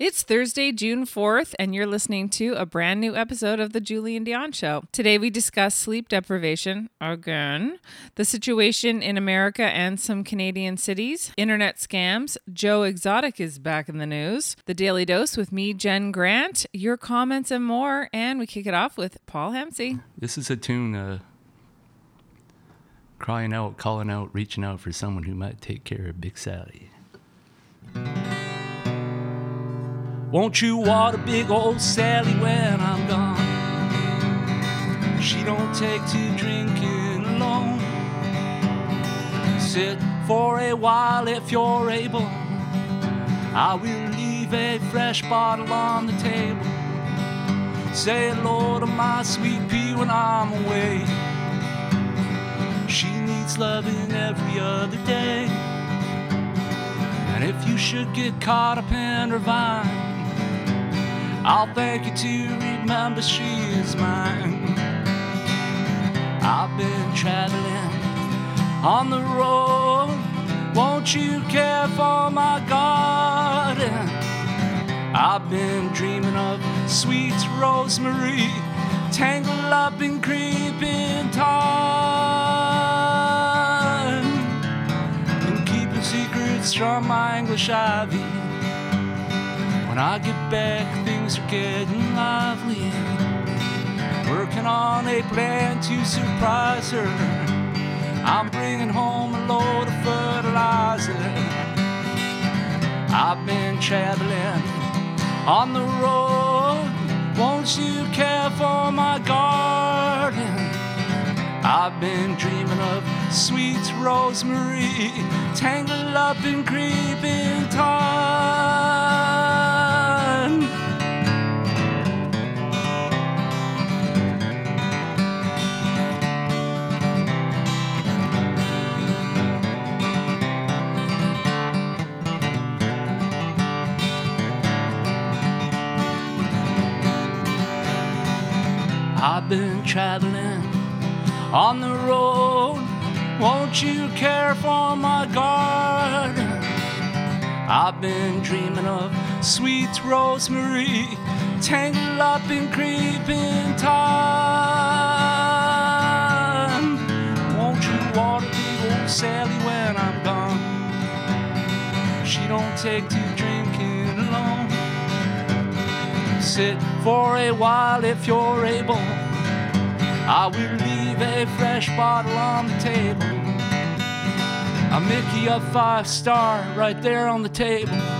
It's Thursday, June 4th, and you're listening to a brand new episode of The Julien Dionne Show. Today we discuss sleep deprivation again, the situation in America and some Canadian cities, internet scams, Joe Exotic is back in the news, the Daily Dose with me, Jen Grant, your comments and more, and we kick it off with Paul Hampsey. This is a tune uh, crying out, calling out, reaching out for someone who might take care of Big Sally. Won't you water big old Sally when I'm gone? She don't take to drinking alone. Sit for a while if you're able. I will leave a fresh bottle on the table. Say hello to my sweet pea when I'm away. She needs loving every other day. And if you should get caught up in her vine, I'll thank you to remember she is mine. I've been traveling on the road. Won't you care for my garden? I've been dreaming of sweet rosemary, tangled up in creeping thyme, and keeping secrets from my English ivy. When I get back, things are getting lively. Working on a plan to surprise her. I'm bringing home a load of fertilizer. I've been traveling on the road. Won't you care for my garden? I've been dreaming of sweet rosemary, tangled up in creeping thyme. I've been traveling on the road. Won't you care for my garden? I've been dreaming of sweet rosemary, tangled up in creeping thyme. Won't you water the old Sally when I'm gone? She don't take to drinking Sit for a while if you're able. I will leave a fresh bottle on the table. A Mickey a five star right there on the table.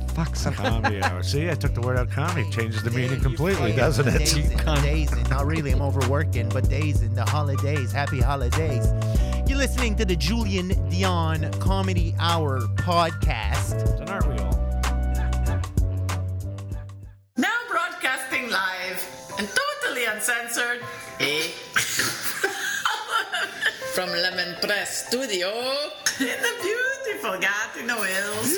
fuck. Some, Comedy hour. See, I took the word out comedy. Changes the meaning completely, doesn't it? and days and not really. I'm overworking, but days in the holidays. Happy holidays. You're listening to the Julien Dionne Comedy Hour podcast. And aren't we all? Now broadcasting live and totally uncensored, eh? From Lemon Press Studio in the beautiful Gatineau Hills.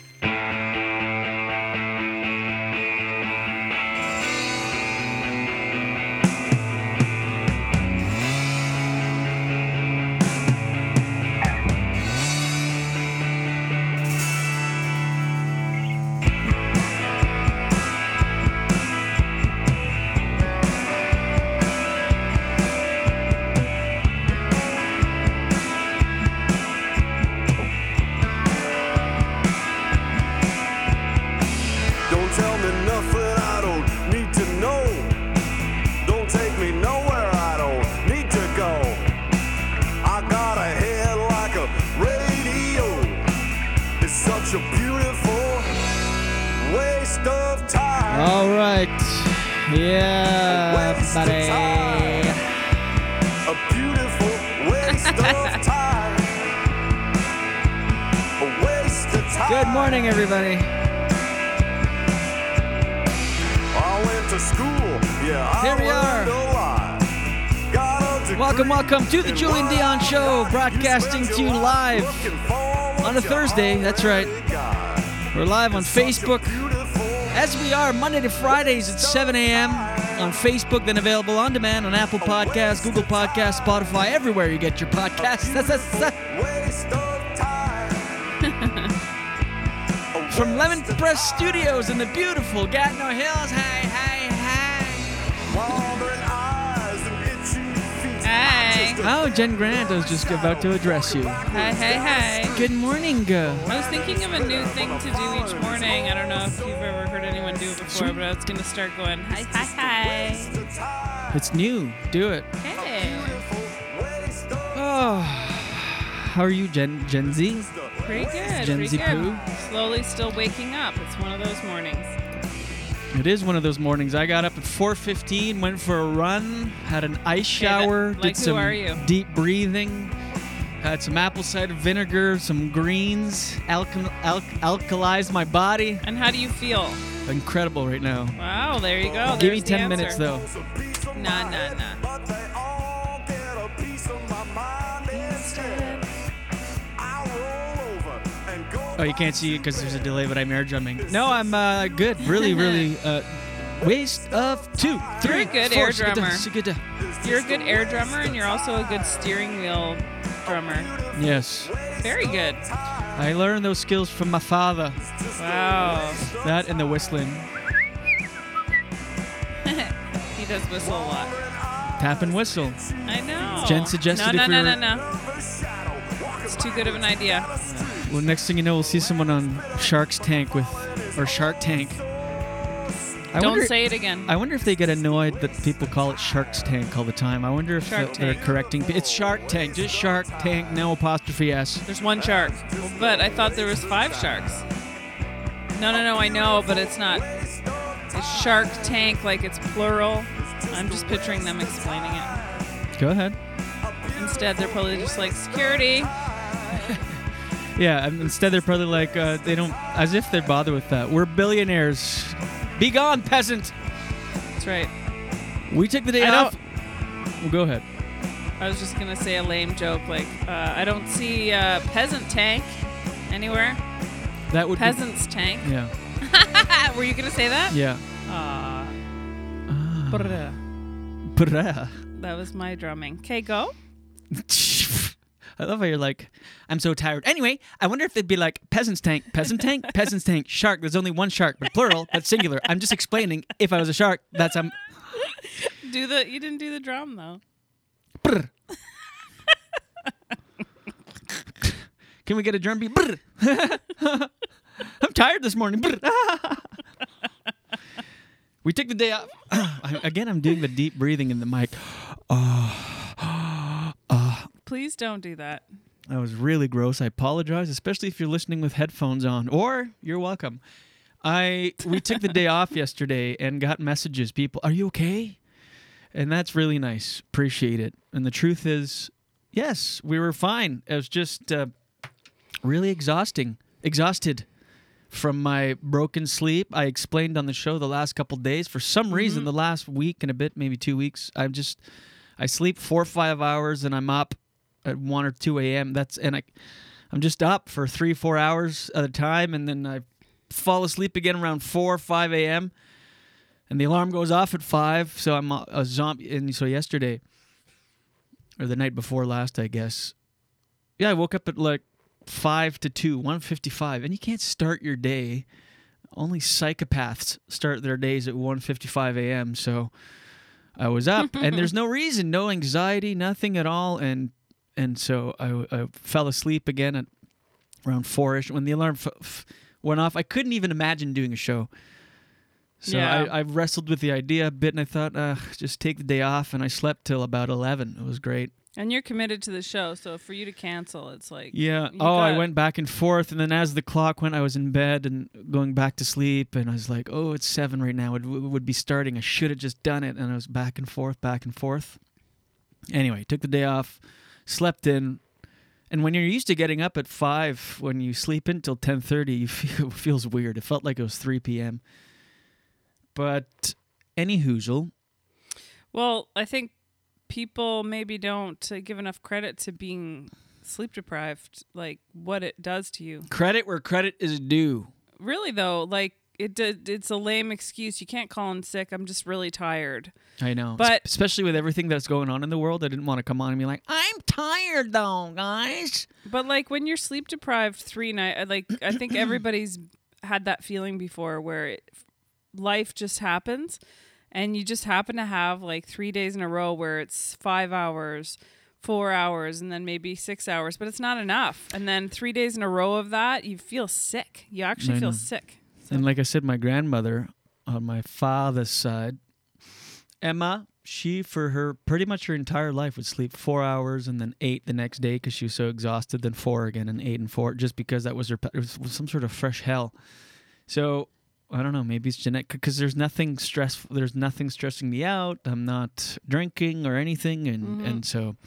Yeah, buddy. A beautiful waste of time. A waste of time. Good morning, everybody. I went to school. Yeah, I Here we are. learned a lot. Got a degree Welcome, welcome to the Julien Dionne Show, broadcasting to you live on a Thursday. That's right. We're live on Facebook, as we are Monday to Fridays at 7 a.m. on Facebook, then available on demand on Apple Podcasts, Google Podcasts, Spotify, everywhere you get your podcasts. That's. From Lemon Press Studios in the beautiful Gatineau Hills. Hey, Hey. Oh, Jen Grant, I was just about to address you. Hi, hey, hey. Good morning. I was thinking of a new thing to do each morning. I don't know if you've ever heard anyone do it before, but I was going to start going, hi, hi, hi. it's new. Do it. Hey. Oh, ah. how are you, Gen Gen Z? Pretty good. Gen pretty Z good. poo? Slowly still waking up. It's one of those mornings. It is one of those mornings. I got up at 4:15, went for a run, had an ice Okay, that- shower, like did some are you? deep breathing, had some apple cider vinegar, some greens, alcal- al- alkalized my body. And how do you feel? Incredible right now. Wow, there you go. Give me There's the 10 minutes though. Nah, nah, nah. Oh, you can't see it because there's a delay, but I'm air drumming. No, I'm uh, good. Really, really. Uh, waste of two, three, You're a good four, air drummer. You're a good air drummer, and you're also a good steering wheel drummer. Yes. Very good. I learned those skills from my father. Wow. That and the whistling. he does whistle a lot. Tap and whistle. I know. Jen suggested no, if no, we no, were- no, no. It's too good of an idea. Well, next thing you know, we'll see someone on Shark's Tank with, or Shark Tank. I Don't wonder- say it again. I wonder if they get annoyed that people call it Shark's Tank all the time. I wonder if Shark they're Tank. correcting. It's Shark Tank, just Shark Tank, no apostrophe s. There's one shark, but I thought there was five sharks. No, no, no. I know, but it's not. It's Shark Tank, like it's plural. I'm just picturing them explaining it. Go ahead. Instead, they're probably just like security. Yeah, instead they're probably like uh, they don't, as if they bother with that. We're billionaires. Be gone, peasant. That's right. We take the day I off. Well, go ahead. I was just gonna say a lame joke, like uh, I don't see uh, peasant tank anywhere. That would be- peasants tank. Yeah. Were you gonna say that? Yeah. Aw. Brr. Brah. That was my drumming. Okay, go. I love how you're like, I'm so tired. Anyway, I wonder if they'd be like, peasant's tank, peasant tank, peasant's tank, shark. There's only one shark, but plural, that's singular. I'm just explaining if I was a shark, that's um. Do the. You didn't do the drum though. Brr. Can we get a drum beat? Brr. I'm tired this morning. Brr. we took the day off. Again, I'm doing the deep breathing in the mic. Oh, oh. Please don't do that. That was really gross. I apologize, especially if you're listening with headphones on, or you're welcome. I we took the day off yesterday and got messages. People, are you okay? And that's really nice. Appreciate it. And the truth is, yes, we were fine. It was just uh, really exhausting. Exhausted from my broken sleep. I explained on the show the last couple days. For some reason, Mhm. the last week and a bit, maybe two weeks, I'm just I sleep four or five hours and I'm up at one or two a.m. That's and I I'm just up for three four hours at a time, and then I fall asleep again around four or five a.m. And the alarm goes off at five, so I'm a, a zombie. And so yesterday, or the night before last, I guess. Yeah, I woke up at like five to two, one fifty-five, and you can't start your day. Only psychopaths start their days at 1.55 a.m. So I was up, and there's no reason, no anxiety, nothing at all, and and so I, I fell asleep again at around four-ish when the alarm f- f- went off. I couldn't even imagine doing a show. So Yeah. I, I wrestled with the idea a bit, and I thought, uh, just take the day off, and I slept till about eleven. It was great. And you're committed to the show, so for you to cancel, it's like Yeah. Oh, I went back and forth, and then as the clock went, I was in bed and going back to sleep, and I was like, "Oh, it's seven right now. It w- would be starting. I should have just done it." And I was back and forth, back and forth. Anyway, took the day off, slept in, and when you're used to getting up at five, when you sleep until ten thirty, you feel it feels weird. It felt like it was three p.m. But any hoozle, Well, I think people maybe don't uh, give enough credit to being sleep deprived, like what it does to you. credit where credit is due. Really though, like it did, it's a lame excuse. You can't call in sick. I'm just really tired. I know. But- Es- especially with everything that's going on in the world, I didn't want to come on and be like, I'm tired though, guys. But like when you're sleep deprived three night, uh, like I think everybody's had that feeling before where it, life just happens, and you just happen to have like three days in a row where it's five hours, four hours, and then maybe six hours, but it's not enough. And then three days in a row of that, you feel sick. You actually I feel know. sick. And like I said, my grandmother on my father's side, Emma, she for her pretty much her entire life would sleep four hours and then eight the next day because she was so exhausted. Then four again and eight and four, just because that was her. It was, some sort of fresh hell. So I don't know. Maybe it's genetic because there's nothing stressful. There's nothing stressing me out. I'm not drinking or anything, and Mhm. and so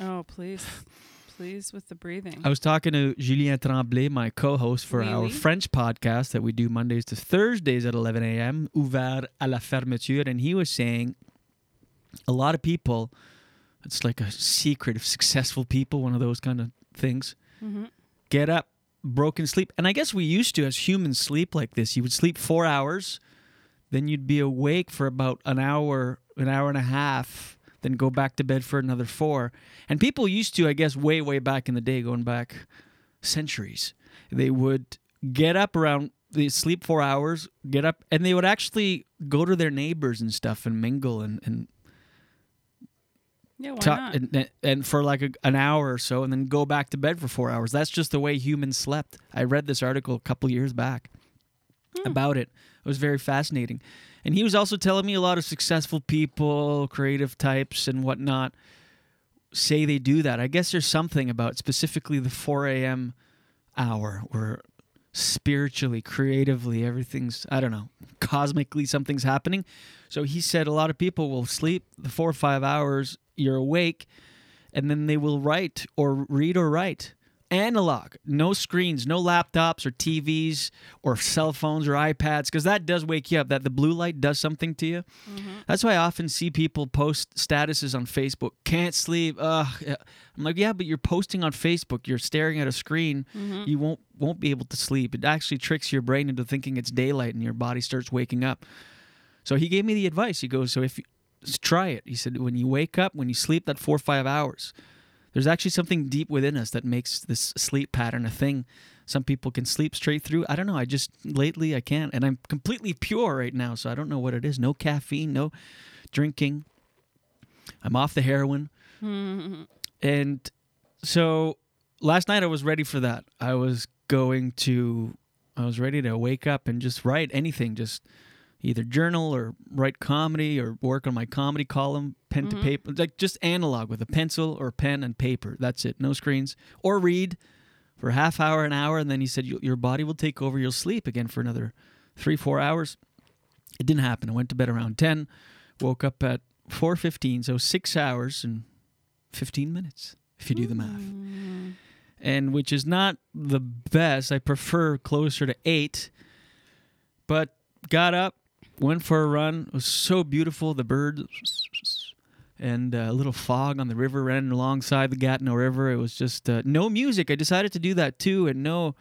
Oh please, please with the breathing. I was talking to Julien Tremblay, my co-host for Oui, our oui. French podcast that we do Mondays to Thursdays at 11 a.m. Ouvert à la fermeture, and he was saying a lot of people, it's like a secret of successful people, one of those kind of things. Mhm. Get up, broken sleep, and I guess we used to as humans sleep like this. You would sleep four hours, then you'd be awake for about an hour, an hour and a half, then go back to bed for another four. And people used to, I guess, way, way back in the day, going back centuries, they would get up around, they sleep four hours, get up, and they would actually go to their neighbors and stuff and mingle and, and yeah, why talk not? and, and for like a, an hour or so and then go back to bed for four hours. That's just the way humans slept. I read this article a couple years back hmm. about it. It was very fascinating. And he was also telling me a lot of successful people, creative types, and whatnot say they do that. I guess there's something about specifically the 4 a.m. hour where spiritually, creatively, everything's, I don't know, cosmically something's happening. So he said a lot of people will sleep the four or five hours, you're awake, and then they will write or read or write. Analog, no screens, no laptops or TVs or cell phones or iPads, because that does wake you up. That the blue light does something to you. That's why I often see people post statuses on Facebook. Can't sleep. Ugh. I'm like, yeah, but you're posting on Facebook. You're staring at a screen. Mhm. You won't won't be able to sleep. It actually tricks your brain into thinking it's daylight, and your body starts waking up. So he gave me the advice. He goes, so if you try it. He said, when you wake up, when you sleep that four or five hours, there's actually something deep within us that makes this sleep pattern a thing. Some people can sleep straight through. I don't know. I just lately I can't, and I'm completely pure right now, so I don't know what it is. No caffeine, no drinking. I'm off the heroin, and so last night I was ready for that. I was going to, I was ready to wake up and just write anything, just either journal or write comedy or work on my comedy column, pen to Mhm. paper, like just analog with a pencil or pen and paper. That's it, no screens. Or read for a half hour, an hour, and then he said your body will take over. You'll sleep again for another three, four hours. It didn't happen. I went to bed around ten, woke up at four fifteen, so six hours and fifteen minutes if you do the math. and which is not the best. I prefer closer to eight. But got up, went for a run. It was so beautiful. The birds and uh, a little fog on the river ran alongside the Gatineau River. It was just uh, no music. I decided to do that too, and no,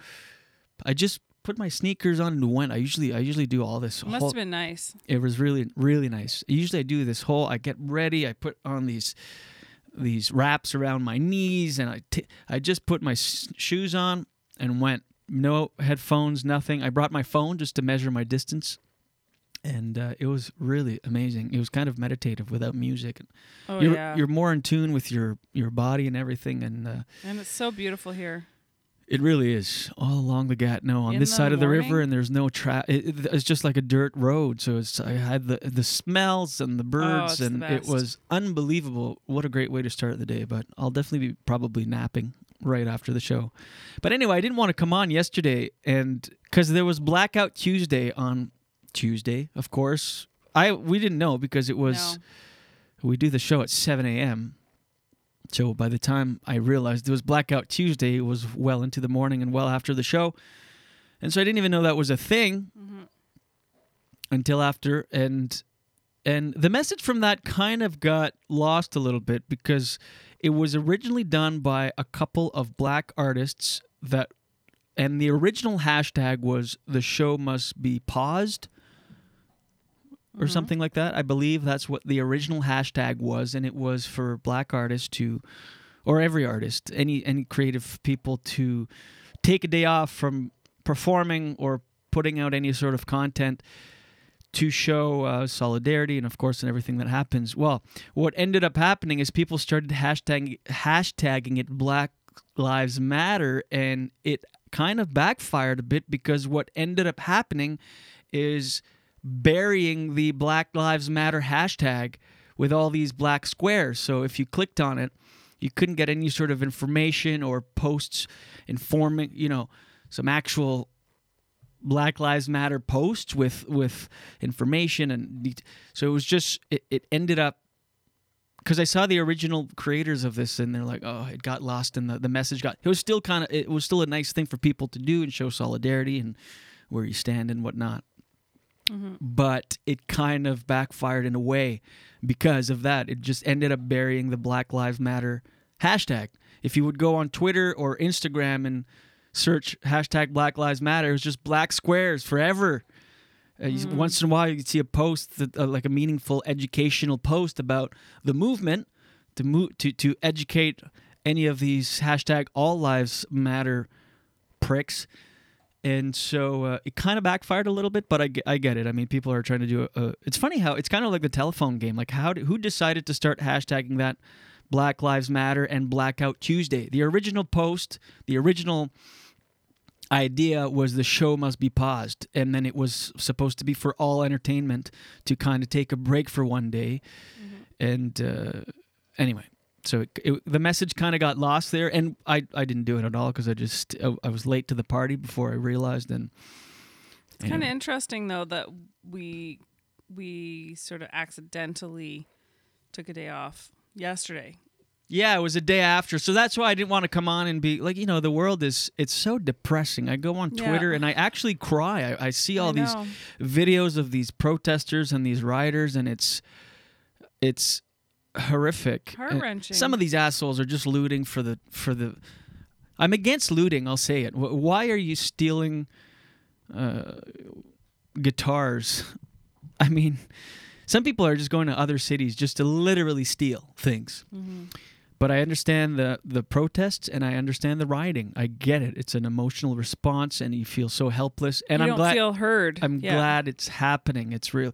I just put my sneakers on and went. I usually I usually do all this. It must whole- have been nice. it was really really nice. Usually I do this whole. I get ready. I put on these these wraps around my knees, and I t- I just put my s- shoes on and went. No headphones, nothing. I brought my phone just to measure my distance, and uh, it was really amazing. It was kind of meditative without music. Oh, you're, yeah. you're more in tune with your your body and everything, and uh, And it's so beautiful here. it really is all along the Gatineau on In this side of the river, and there's no tra It, it- it's just like a dirt road. So it's I had the the smells and the birds, Oh, it's the and it was unbelievable. What a great way to start the day! But I'll definitely be probably napping right after the show. But anyway, I didn't want to come on yesterday, and because there was Blackout Tuesday on Tuesday, of course. I we didn't know because it was we do the show at 7 a.m. So by the time I realized it was Blackout Tuesday, it was well into the morning and well after the show. And so I didn't even know that was a thing mm-hmm. until after and and the message from that kind of got lost a little bit because it was originally done by a couple of black artists that and the original hashtag was the show must be paused or something like that. I believe that's what the original hashtag was, and it was for black artists to, or every artist, any any creative people to take a day off from performing or putting out any sort of content to show uh, solidarity and of course and everything that happens. Well, what ended up happening is people started hashtag hashtagging it Black Lives Matter, and it kind of backfired a bit because what ended up happening is burying the Black Lives Matter hashtag with all these black squares. So if you clicked on it, you couldn't get any sort of information or posts informing, you know, some actual Black Lives Matter posts with with information and so it was just it, it ended up because I saw the original creators of this and they're like, oh, it got lost and the the message got. It was still kind of it was still a nice thing for people to do and show solidarity and where you stand and whatnot but it kind of backfired in a way because of that. It just ended up burying the Black Lives Matter hashtag. If you would go on Twitter or Instagram and search hashtag Black Lives Matter, it was just black squares forever. Uh, Once in a while, you could see a post that, uh, like a meaningful educational post about the movement to move to to educate any of these hashtag All Lives Matter pricks. And so uh, it kind of backfired a little bit, but I, I get it. I mean, people are trying to do a. a it's funny how it's kind of like the telephone game. Like, how did, who decided to start hashtagging that Black Lives Matter and Blackout Tuesday? The original post, the original idea was the show must be paused, and then it was supposed to be for all entertainment to kind of take a break for one day. And uh, anyway, so it, it, the message kind of got lost there, and I I didn't do it at all because I just I, I was late to the party before I realized. And It's kind of interesting though that we we sort of accidentally took a day off yesterday. Yeah, it was a day after. So that's why I didn't want to come on and be like, you know, the world is it's so depressing. I go on Yeah. Twitter and I actually cry. I, I see all I these videos of these protesters and these rioters and it's it's horrific. Uh, Heart-wrenching. Some of these assholes are just looting for the for the I'm against looting, I'll say it. Why are you stealing uh, guitars? I mean, some people are just going to other cities just to literally steal things. But I understand the the protests and I understand the rioting. I get it. It's an emotional response, and you feel so helpless. And You I'm don't glad feel heard. I'm Yeah. glad it's happening. It's real.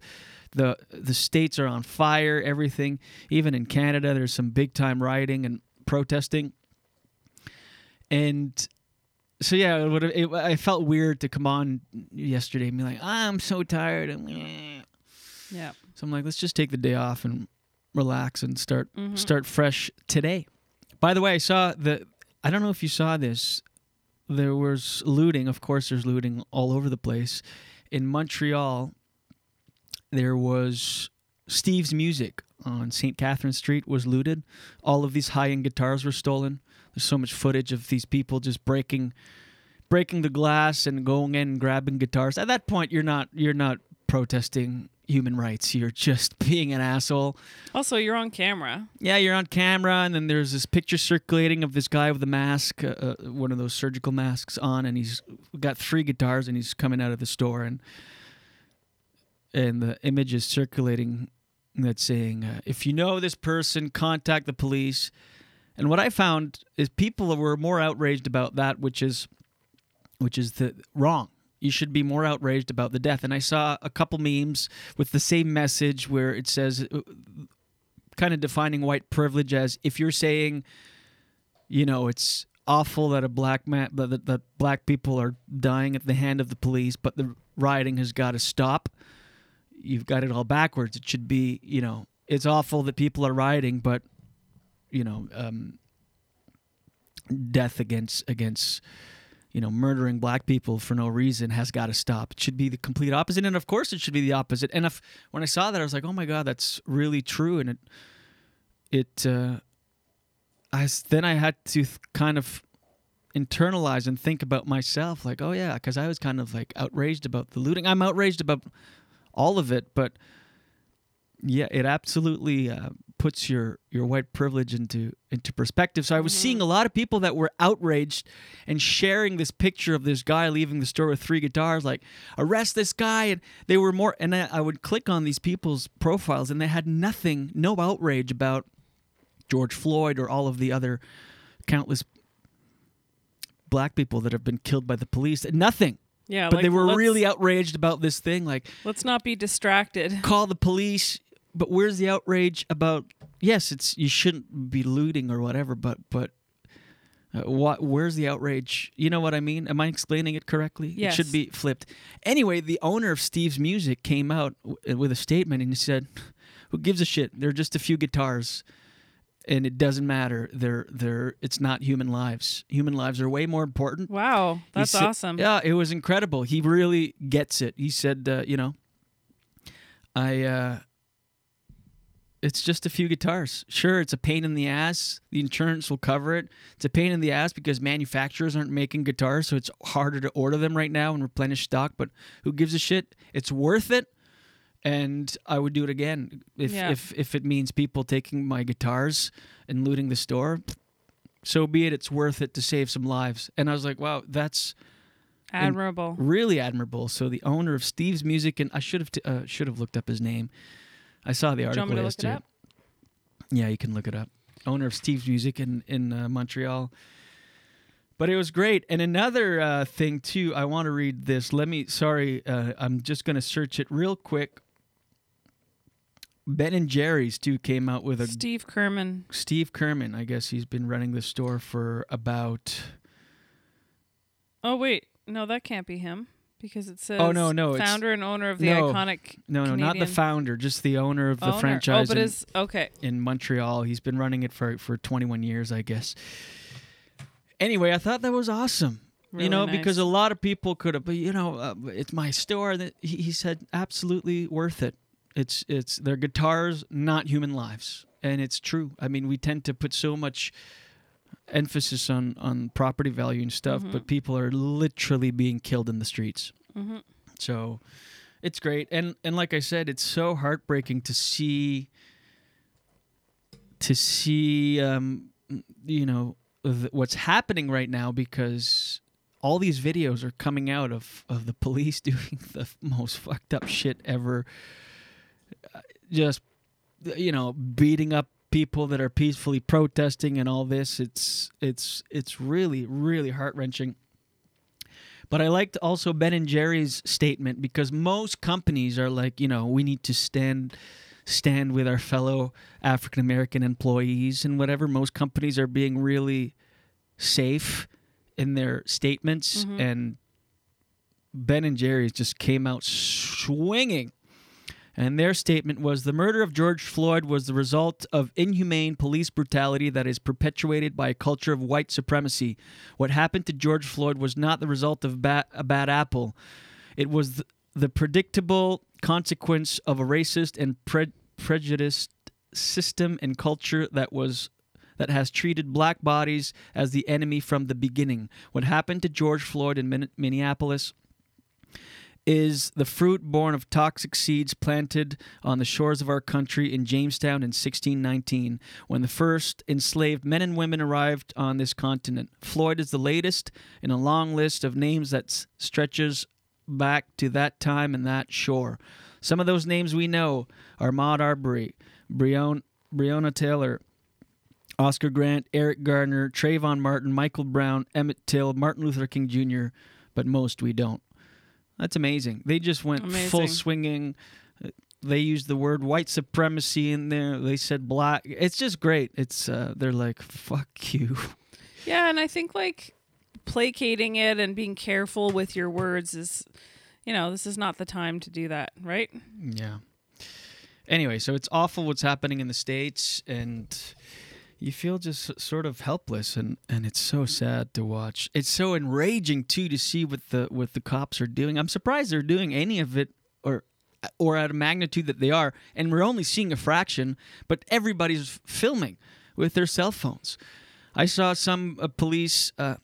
the The states are on fire. Everything, even in Canada, there's some big time rioting and protesting. And so yeah, it would it, I felt weird to come on yesterday and be like, ah, I'm so tired. And Yeah. so I'm like, let's just take the day off and relax and start Mhm. start fresh today. By the way, I saw the I don't know if you saw this. There was looting. Of course, there's looting all over the place. In Montreal, there was Steve's Music on St. Catherine Street was looted. All of these high-end guitars were stolen. There's so much footage of these people just breaking breaking the glass and going in and grabbing guitars. At that point, you're not you're not protesting human rights. You're just being an asshole. Also, you're on camera. Yeah, you're on camera, and then there's this picture circulating of this guy with a mask, uh, uh, one of those surgical masks on, and he's got three guitars, and he's coming out of the store, and and the image is circulating that's saying, uh, "If you know this person, contact the police." And what I found is people were more outraged about that, which is, which is the wrong. You should be more outraged about the death. And I saw a couple memes with the same message where it says, uh, kind of defining white privilege as if you're saying, you know, it's awful that a black man that, that, black people are dying at the hand of the police, but the rioting has got to stop. You've got it all backwards. It should be, you know, it's awful that people are rioting, but you know, um, death against against you know murdering black people for no reason has got to stop. It should be the complete opposite, and of course, it should be the opposite. And if when I saw that, I was like, oh my god, that's really true, and it it uh, I then I had to th- kind of internalize and think about myself, like, oh yeah, because I was kind of like outraged about the looting. I'm outraged about all of it, but yeah, it absolutely uh, puts your your white privilege into into perspective. So I was seeing a lot of people that were outraged and sharing this picture of this guy leaving the store with three guitars, like arrest this guy, and they were more. And I, I would click on these people's profiles, and they had nothing, no outrage about George Floyd or all of the other countless black people that have been killed by the police. Nothing. Yeah, but like, they were really outraged about this thing, like Let's not be distracted. call the police. But where's the outrage about? Yes, it's you shouldn't be looting or whatever. But but uh, what? Where's the outrage? You know what I mean? Am I explaining it correctly? It should be flipped. Anyway, the owner of Steve's Music came out w- with a statement and he said, "Who gives a shit? They're just a few guitars." And it doesn't matter. They're they're. It's not human lives. Human lives are way more important. Wow, that's said- awesome. Yeah, it was incredible. He really gets it. He said, uh, you know, I. Uh, it's just a few guitars. Sure, it's a pain in the ass. The insurance will cover it. It's a pain in the ass because manufacturers aren't making guitars, so it's harder to order them right now and replenish stock. But who gives a shit? It's worth it, and I would do it again if Yeah. if if it means people taking my guitars and looting the store. So be it. It's worth it to save some lives. And I was like, wow, that's Admirable. really admirable. So the owner of Steve's Music, and I should have t- uh, should have looked up his name. I saw the you article want me to look it yesterday. Yeah, you can look it up. Owner of Steve's Music in in uh, Montreal. But it was great. And another uh, thing too, I want to read this. Let me. Sorry, uh, I'm just gonna search it real quick. Ben and Jerry's too came out with a Steve Kirman. Steve Kirman. I guess he's been running the store for about. Oh wait, no, that can't be him because it says Oh no, no, founder and owner of the no, iconic. No, no, not the founder, just the owner of the Owner. franchise. Oh, but in, is okay. in Montreal. He's been running it for for 21 years, I guess. Anyway, I thought that was awesome. Really you know, nice. because a lot of people could have, but you know, uh, it's my store. That he, he said, absolutely worth it. It's it's their guitars, not human lives, and it's true. I mean, we tend to put so much emphasis on on property value and stuff, Mhm. but people are literally being killed in the streets. Mhm. So it's great, and and like I said, it's so heartbreaking to see to see um, you know th- what's happening right now because all these videos are coming out of of the police doing the most fucked up shit ever. Uh, Just you know, beating up people that are peacefully protesting and all this. It's it's it's really really heart wrenching. But I liked also Ben and Jerry's statement because most companies are like, you know, we need to stand stand with our fellow African American employees and whatever. Most companies are being really safe in their statements Mhm. and Ben and Jerry's just came out swinging. And their statement was the murder of George Floyd was the result of inhumane police brutality that is perpetuated by a culture of white supremacy. What happened to George Floyd was not the result of a bad apple. It was th- the predictable consequence of a racist and pre- prejudiced system and culture that was that has treated black bodies as the enemy from the beginning. What happened to George Floyd in Minneapolis is the fruit born of toxic seeds planted on the shores of our country in Jamestown in 1619, when the first enslaved men and women arrived on this continent. Floyd is the latest in a long list of names that stretches back to that time and that shore. Some of those names we know are Maud Arbery, Breon, Breonna Taylor, Oscar Grant, Eric Gardner, Trayvon Martin, Michael Brown, Emmett Till, Martin Luther King Jr., but most we don't. That's amazing. They just went full swinging. They used the word white supremacy in there. They said black. It's just great. It's uh, they're like fuck you. Yeah, and I think like placating it and being careful with your words is, you know, this is not the time to do that, right? Yeah. Anyway, so it's awful what's happening in the states, and you feel just sort of helpless, and, and it's so sad to watch. It's so enraging too to see what the what the cops are doing. I'm surprised they're doing any of it, or or at a magnitude that they are, and we're only seeing a fraction. But everybody's filming with their cell phones. I saw some uh, police. Uh,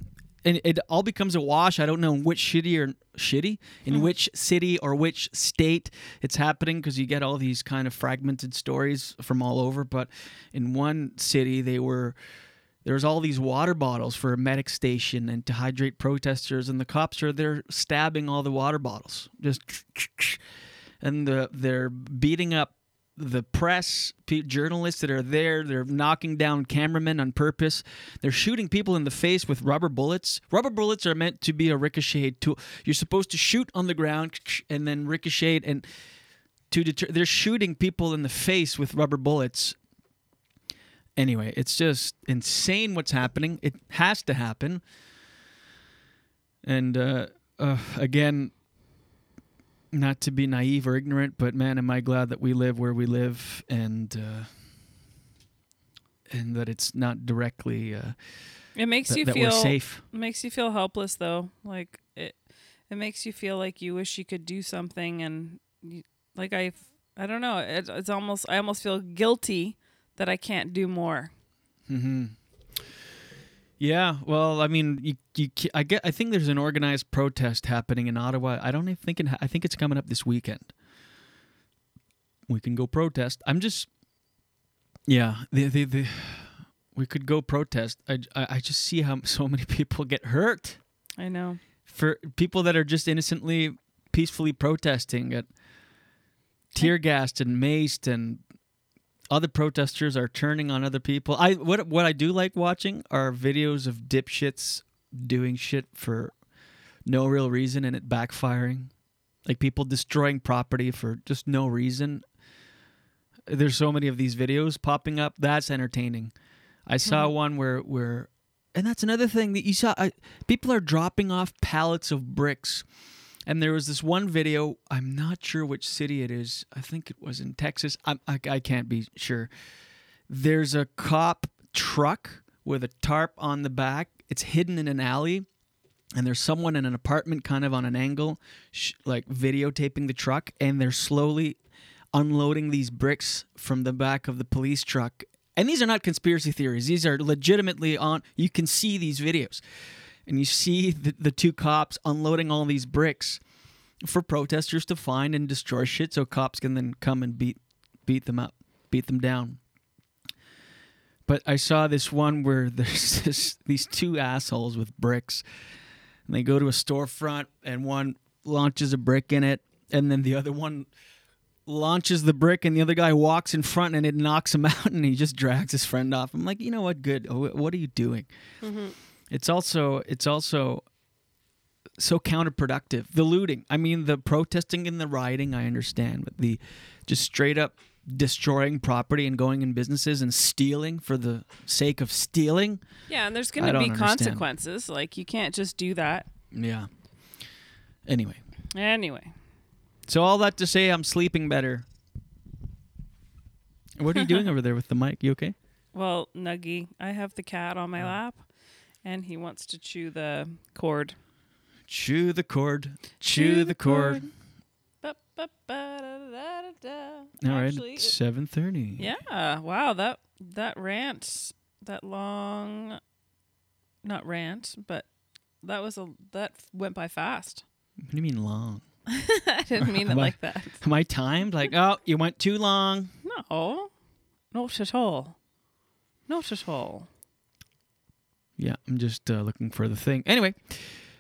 and it all becomes a wash. I don't know which or shitty in hmm. which city or which state it's happening because you get all these kind of fragmented stories from all over. But in one city, they were there's all these water bottles for a medic station and to hydrate protesters, and the cops are there stabbing all the water bottles, just and the, they're beating up the press journalists that are there they're knocking down cameramen on purpose. They're shooting people in the face with rubber bullets. Rubber bullets are meant to be a ricochet tool. You're supposed to shoot on the ground and then ricochet and to deter they're shooting people in the face with rubber bullets. Anyway it's just insane what's happening. It has to happen. And uh, uh, again not to be naive or ignorant, but man, am I glad that we live where we live and uh, and that it's not directly. Uh, It makes you feel safe. It makes you feel helpless though. Like it it makes you feel like you wish you could do something and you, like I I don't know. It, it's almost I almost feel guilty that I can't do more. hmm Yeah, well, I mean, you, you, I get, I think there's an organized protest happening in Ottawa. I don't even think it, I think it's coming up this weekend. We can go protest. I'm just, yeah, the, the, the, we could go protest. I, I, I just see how so many people get hurt I know. for people that are just innocently, peacefully protesting, get tear gassed and maced, and other protesters are turning on other people. I what what I do like watching are videos of dipshits doing shit for no real reason and it backfiring, like people destroying property for just no reason. There's so many of these videos popping up. That's entertaining. I saw hmm. one where where and that's another thing that you saw. I, people are dropping off pallets of bricks, and there was this one video. I'm not sure which city it is. I think it was in Texas. I'm, I I can't be sure. There's a cop truck with a tarp on the back. It's hidden in an alley, and there's someone in an apartment, kind of on an angle, sh- like videotaping the truck, and they're slowly unloading these bricks from the back of the police truck. And these are not conspiracy theories. These are legitimately on. You can see these videos, and you see the, the two cops unloading all these bricks for protesters to find and destroy shit, so cops can then come and beat beat them up, beat them down. But I saw this one where there's this, these two assholes with bricks, and they go to a storefront, and one launches a brick in it, and then the other one launches the brick and the other guy walks in front and it knocks him out and he just drags his friend off. I'm like, you know what? Good. What are you doing? Mm-hmm. It's also it's also so counterproductive. The looting. I mean, the protesting and the rioting. I understand, but the just straight up destroying property and going in businesses and stealing for the sake of stealing. Yeah, and there's going to be understand. consequences. Like you can't just do that. Yeah. Anyway, Anyway, so all that to say, I'm sleeping better. What are you doing over there with the mic? You okay? well, Nuggy, I have the cat on my oh. lap, and he wants to chew the cord. Chew the cord. Chew, the cord. Ba, ba, ba, da, da, da, da. All right, Actually, it's it- seven thirty. Yeah. Wow. That that rant that long, not rant, but that was a that went by fast. What do you mean long? I didn't mean it I- like that. Am I timed? Like, oh, you went too long. No, not at all. Not at all. Yeah, I'm just uh, looking for the thing. Anyway,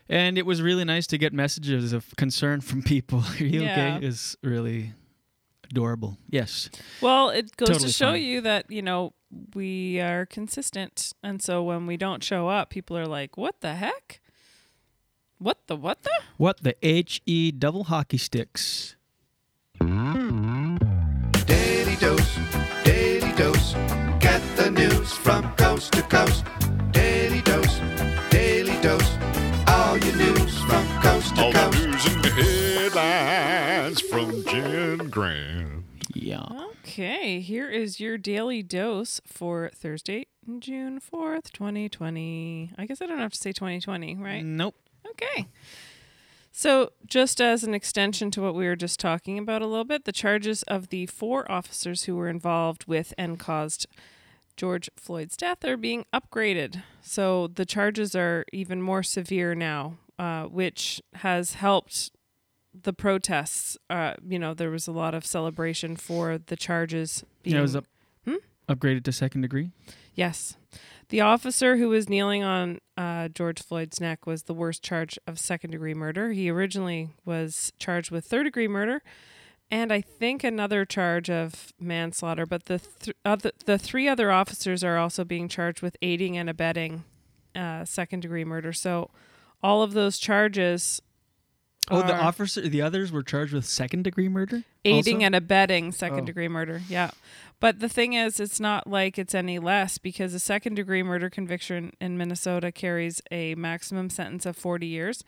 and it was really nice to get messages of concern from people. Are you Yeah. okay? Is really adorable. Yes. Well, it goes Totally to show fine. you that you know we are consistent, and so when we don't show up, people are like, "What the heck? What the what the?" What the H E double hockey sticks? Daily dose, daily dose. Get the news from coast to coast. Jen Yeah. Okay, here is your daily dose for Thursday, June 4th, 2020. I guess I don't have to say 2020, right? Nope. Okay. So, just as an extension to what we were just talking about a little bit, the charges of the four officers who were involved with and caused George Floyd's death are being upgraded. So, the charges are even more severe now, uh, which has helped the protests. Uh, you know, there was a lot of celebration for the charges being Yeah, it was up, Hmm? upgraded to second degree. Yes. The officer who was kneeling on uh, George Floyd's neck was the worst charge of second degree murder. He originally was charged with third degree murder and I think another charge of manslaughter, but the th- other, the three other officers are also being charged with aiding and abetting uh, second degree murder. So all of those charges Oh, the officer, the others were charged with second degree murder. aiding also? and abetting second Oh. degree murder. Yeah. But the thing is, it's not like it's any less because a second degree murder conviction in Minnesota carries a maximum sentence of 40 years,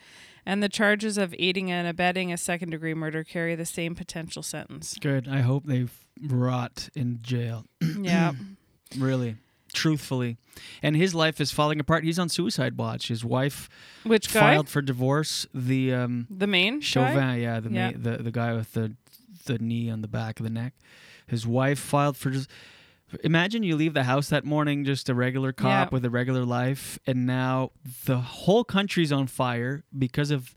and the charges of aiding and abetting a second degree murder carry the same potential sentence. Good. I hope they rot in jail. Yeah. really, truthfully. And his life is falling apart. He's on suicide watch. His wife Which guy? filed for divorce. The um The main guy? Chauvin, yeah, the, Yeah. Ma- the the guy with the the knee on the back of the neck. His wife filed for just Imagine you leave the house that morning just a regular cop Yeah. with a regular life and now the whole country's on fire because of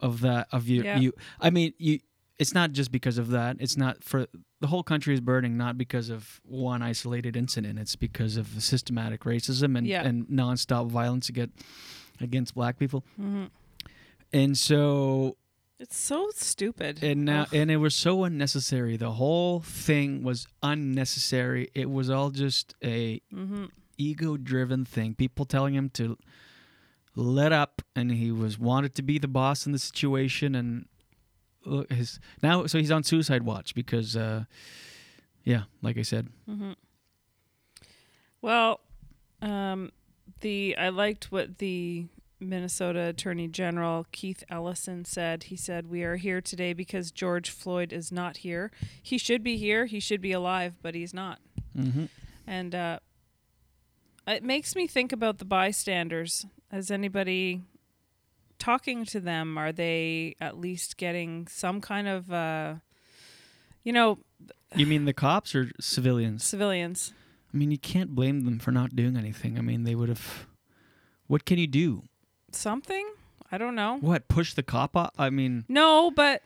of that of you Yeah. you I mean you it's not just because of that. It's not for the whole country is burning not because of one isolated incident. It's because of systematic racism and Yeah. and nonstop violence against against black people. Mhm. And so It's so stupid. and now Ugh. and it was so unnecessary. The whole thing was unnecessary. It was all just a Mhm. ego driven thing. People telling him to let up and he was wanted to be the boss in the situation and look, his now so he's on suicide watch because uh yeah, like I said. hmm Well, um, the I liked what the Minnesota Attorney General Keith Ellison said. He said, "We are here today because George Floyd is not here. He should be here. He should be alive, but he's not." Mhm. And uh, it makes me think about the bystanders. Has anybody talking to them? Are they at least getting some kind of, uh, you know, You mean the cops or civilians? civilians? I mean, you can't blame them for not doing anything. I mean, they would have What can you do? Something? I don't know. What? Push the cop off? I mean, No, but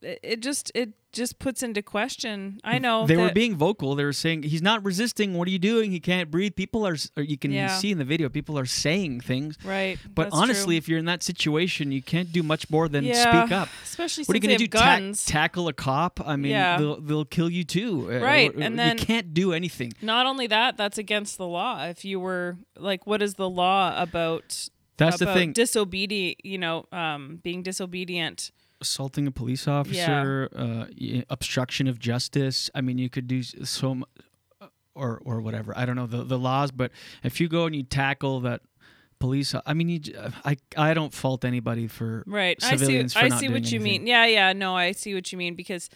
it, it just it just puts into question. I know they were being vocal. They were saying he's not resisting. What are you doing? He can't breathe. People are. Or you can Yeah. see in the video. People are saying things. Right, But that's honestly, true. if you're in that situation, you can't do much more than Yeah, speak up. especially what are you gonna do? have Ta- tackle a cop? I mean, Yeah. they'll they'll kill you too. Uh, Right, and then- you can't do anything. Not only that, that's against the law. If you were like, what is the law about? That's the thing. Disobedient, you know, um, being disobedient. Assaulting a police officer, uh, obstruction of justice. I mean, you could do so, mu- or or whatever. I don't know the the laws, but if you go and you tackle that police, I mean, you, I don't fault anybody for Right. civilians I see. I see what you anything. mean. Yeah, yeah. No, I see what you mean because.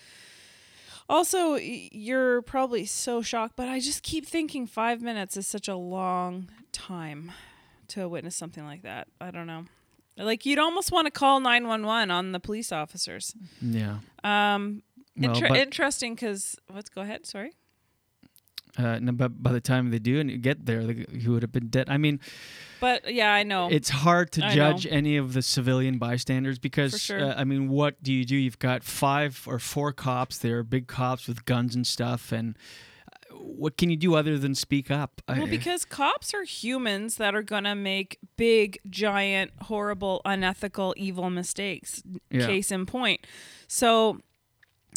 Also, you're probably so shocked, but I just keep thinking five minutes is such a long time to witness something like that. I don't know. Like you'd almost want to call nine one one on the police officers. Yeah. Um, Well, inter- interesting because let's go ahead. Sorry. Uh, and but by the time they do and you get there, he would have been dead. I mean, But yeah, I know. it's hard to I judge know. any of the civilian bystanders because, sure. uh, I mean, what do you do? You've got five or four cops there, big cops with guns and stuff, and what can you do other than speak up? Well, because cops are humans that are going to make big, giant, horrible, unethical, evil mistakes. Yeah. Case in point. So,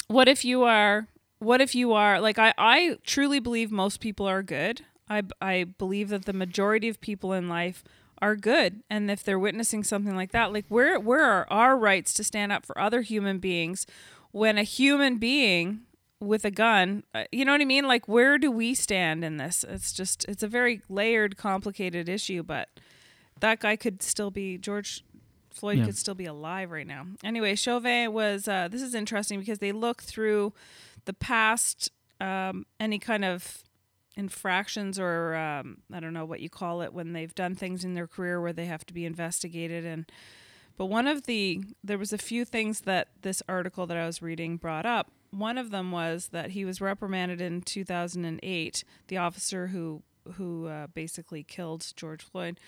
what if you are, what if you are, like, I, I truly believe most people are good. I, I believe that the majority of people in life are good. And if they're witnessing something like that, like, where, where are our rights to stand up for other human beings when a human being with a gun. Uh, you know what I mean? Like, where do we stand in this? It's just, it's a very layered, complicated issue, but that guy could still be, George Floyd Yeah. could still be alive right now. Anyway, Chauvin was, uh, this is interesting because they look through the past, um, any kind of infractions or um, I don't know what you call it when they've done things in their career where they have to be investigated and but one of the there was a few things that this article that I was reading brought up. One of them was that he was reprimanded in 2008, the officer who who uh, basically killed George Floyd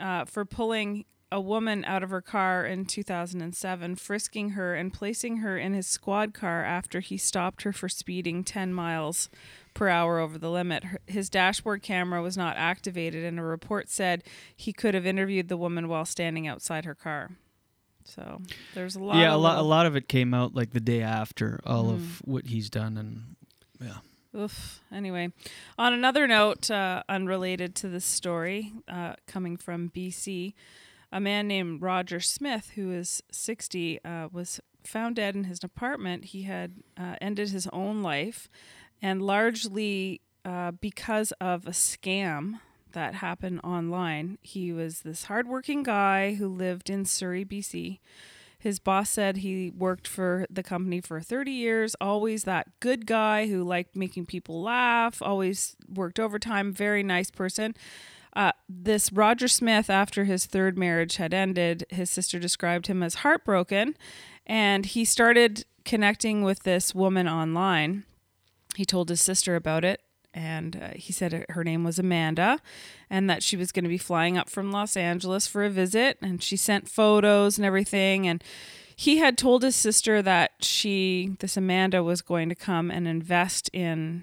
uh, for pulling a woman out of her car in 2007, frisking her and placing her in his squad car after he stopped her for speeding 10 miles per hour over the limit. His dashboard camera was not activated, and a report said he could have interviewed the woman while standing outside her car. So there's a lot. yeah, a lot, a lot of it came out like the day after all Mm. of what he's done, and yeah. Oof. Anyway, on another note, uh, unrelated to this story, uh, coming from BC, a man named Roger Smith, who is 60, uh, was found dead in his apartment. He had uh, ended his own life, and largely uh, because of a scam that happened online. He was this hardworking guy who lived in Surrey, BC. His boss said he worked for the company for 30 years, always that good guy who liked making people laugh, always worked overtime, very nice person. Uh, this Roger Smith, after his third marriage had ended, his sister described him as heartbroken, and he started connecting with this woman online. He told his sister about it, and uh, he said her name was Amanda, and that she was going to be flying up from Los Angeles for a visit, and she sent photos and everything, and he had told his sister that she, this Amanda, was going to come and invest in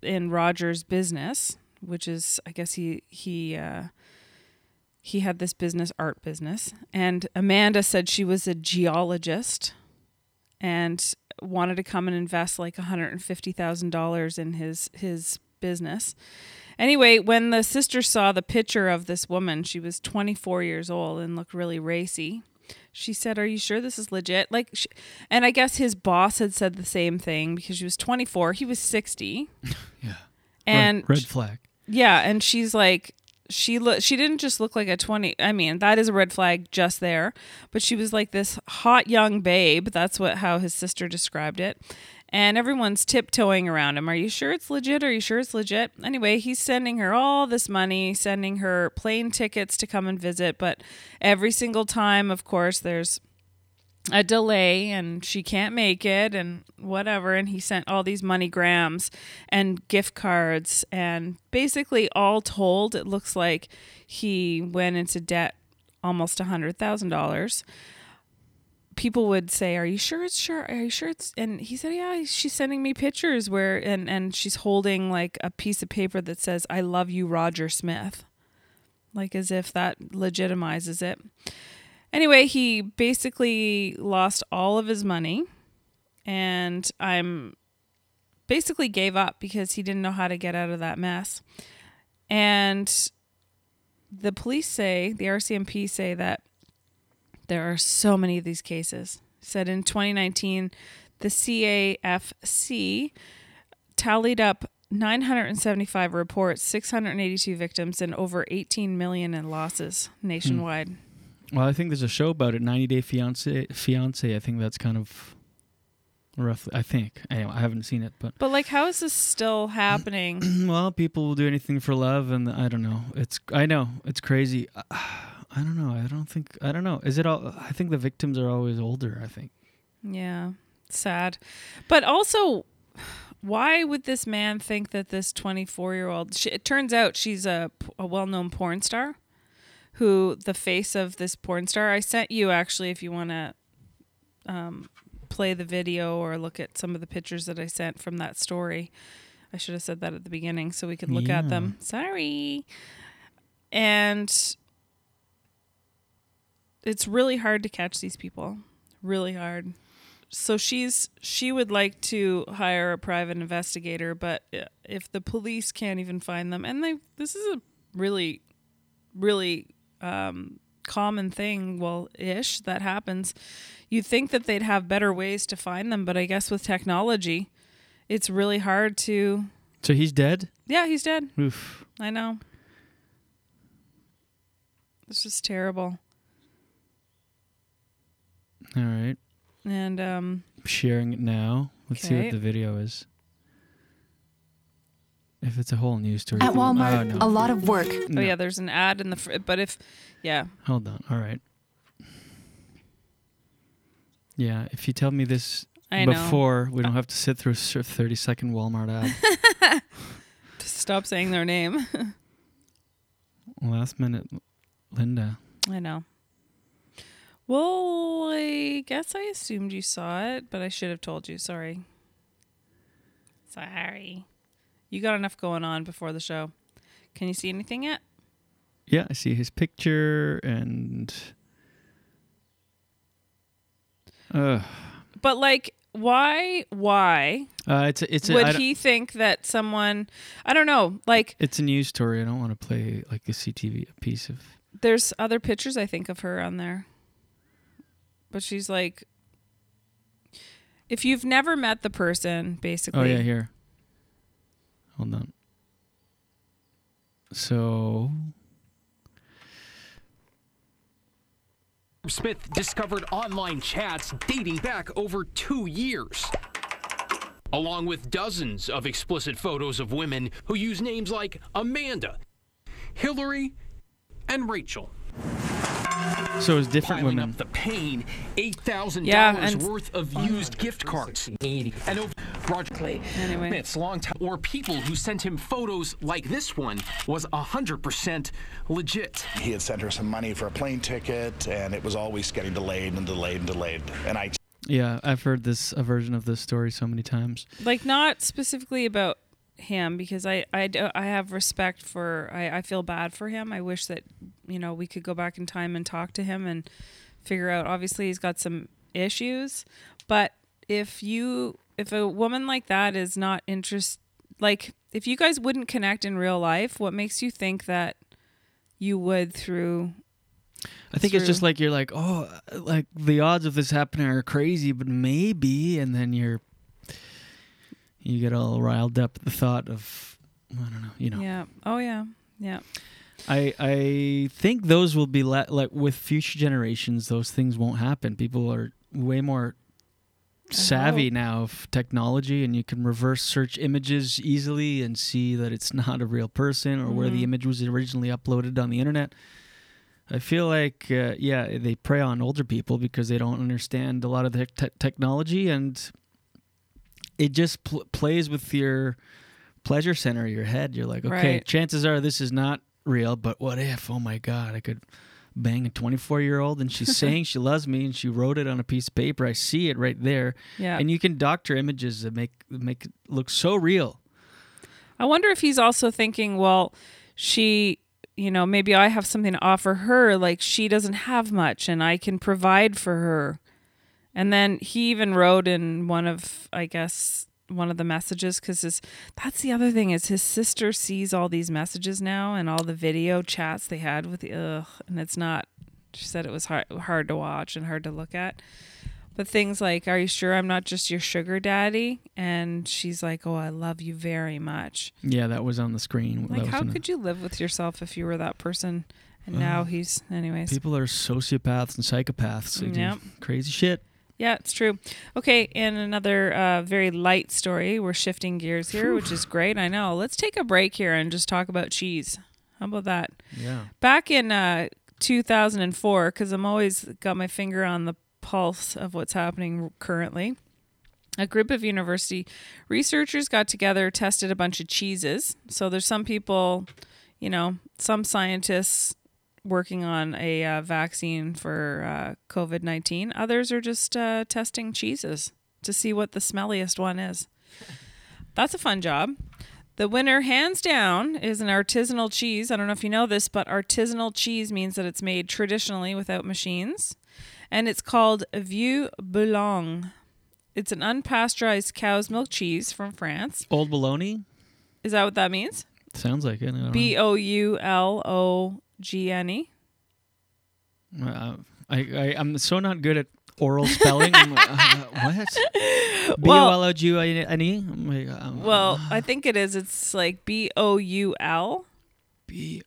in Roger's business, which is, I guess he he uh, he had this business, art business, and Amanda said she was a geologist, and wanted to come and invest like $150,000 in his his business. Anyway, when the sister saw the picture of this woman, she was 24 years old and looked really racy. She said, "Are you sure this is legit?" Like sh and I guess his boss had said the same thing because she was 24, he was 60. yeah. And red, red flag. yeah, and she's like she look she didn't just look like a 20 I mean, that is a red flag just there, but she was like this hot young babe. That's what how his sister described it. And everyone's tiptoeing around him. Are you sure it's legit? Are you sure it's legit? Anyway, he's sending her all this money, sending her plane tickets to come and visit, but every single time, of course, there's a delay and she can't make it and whatever. And he sent all these money grams and gift cards and basically all told it looks like he went into debt almost a hundred thousand dollars. People would say are you sure it's sure are you sure it's and he said yeah she's sending me pictures where and and she's holding like a piece of paper that says i love you roger smith. Like as if that legitimizes it Anyway, he basically lost all of his money and I'm basically gave up because he didn't know how to get out of that mess. And the police say, the RCMP say that there are so many of these cases. Said in 2019, the CAFC tallied up 975 reports, 682 victims, and over 18 million in losses nationwide. Well, I think there's a show about it, 90 Day Fiance. Fiance. I think that's kind of roughly. I think. Anyway, I haven't seen it, but But like, how is this still happening? well, people will do anything for love, and I don't know. It's I know it's crazy. I don't know. I don't think. I don't know. Is it all? I think the victims are always older. I think. yeah, sad. But also, why would this man think that this 24 year old? It turns out she's a, a well known porn star, who the face of this porn star. I sent you actually if you want to um, play the video or look at some of the pictures that I sent from that story. I should have said that at the beginning so we could look at them. Sorry. And it's really hard to catch these people. Really hard. So she's she would like to hire a private investigator, but uh, if the police can't even find them, and they this is a really, really um, common thing, well, ish that happens. You'd think that they'd have better ways to find them, but I guess with technology, it's really hard to. So he's dead. Yeah, he's dead. Oof. I know. It's just terrible. All right. And um, sharing it now. Let's see what the video is. If it's a whole news story. At Walmart, Oh, no. a lot of work. oh yeah, there's an ad in the fr- but if yeah, Hold on. All right. Yeah, if you tell me this I know. before, we don't have to sit through a 30 second Walmart ad. just stop saying their name. Last minute, Linda. I know. Well, I guess I assumed you saw it, but I should have told you. Sorry. Sorry. You got enough going on before the show. Can you see anything yet? Yeah, I see his picture and. Uh, But like, why? Why uh, it's a, it's a, would he think that someone? I don't know. Like, it's a news story. I don't want to play like a CTV a piece of. there's other pictures I think of her on there, but she's like, if you've never met the person, basically. Oh yeah, here. Hold on. So Smith discovered online chats dating back over two years. Along with dozens of explicit photos of women who use names like Amanda, Hillary, and Rachel. So it's different Piling women. up the pain, eight thousand Yeah, dollars worth of used gift cards. And over Roger Anyway. Smith's long time, or people who sent him photos like this one was hundred percent legit. He had sent her some money for a plane ticket, and it was always getting delayed and delayed and delayed. And I Yeah, I've heard this a version of this story so many times. like not specifically about him because I I, I have respect for I, I feel bad for him. I wish that you know we could go back in time and talk to him and figure out. Obviously, he's got some issues, but if you if a woman like that is not interest like if you guys wouldn't connect in real life, what makes you think that you would through? I think it's just like you're like, oh, like the odds of this happening are crazy, but maybe, and then you're you get all riled up at the thought of I don't know, you know. Yeah. Oh yeah. Yeah. I I think those will be like with future generations. Those things won't happen. People are way more savvy now of technology, and you can reverse search images easily and see that it's not a real person or where the Mhm. image was originally uploaded on the internet. I feel like uh, yeah, they prey on older people because they don't understand a lot of the te- technology, and it just pl- plays with your pleasure center your head. You're like, okay, Right. chances are this is not real, but what if? Oh my god, I could bang a 24 year old and she's saying she loves me and she wrote it on a piece of paper. I see it right there. Yeah. And you can doctor images that make make it look so real. I wonder if he's also thinking, well, she, you know, maybe I have something to offer her, like she doesn't have much and I can provide for her. And then he even wrote in one of, I guess, one of the messages because his that's the other thing is his sister sees all these messages now and all the video chats they had with the ugh, and it's not she said it was hard hard to watch and hard to look at but things like are you sure i'm not just your sugar daddy and she's like oh i love you very much Yeah, that was on the screen. Like, how could you live with yourself if you were that person? And Well, now he's, anyways. people are sociopaths and psychopaths. They Yep. crazy shit. Yeah, it's true. Okay, and another uh, very light story. We're shifting gears here, which is great. I know. Let's take a break here and just talk about cheese. How about that? Yeah. Back in uh, 2004, because I'm always got my finger on the pulse of what's happening currently. A group of university researchers got together, tested a bunch of cheeses. So there's some people, you know, some scientists working on a uh, vaccine for uh, COVID 19. Others are just uh, testing cheeses to see what the smelliest one is. That's a fun job. The winner, hands down, is an artisanal cheese. I don't know if you know this, but artisanal cheese means that it's made traditionally without machines. And it's called Vieux Boulogne. It's an unpasteurized cow's milk cheese from France. Old Bologna? Is that what that means? Sounds like it. I don't know. B O U L O G N E. Uh, I, I I'm so not good at oral spelling. I'm like, uh, what? B O Well- L O G N E. Like, um, Well, I think it is. It's like B O U L B.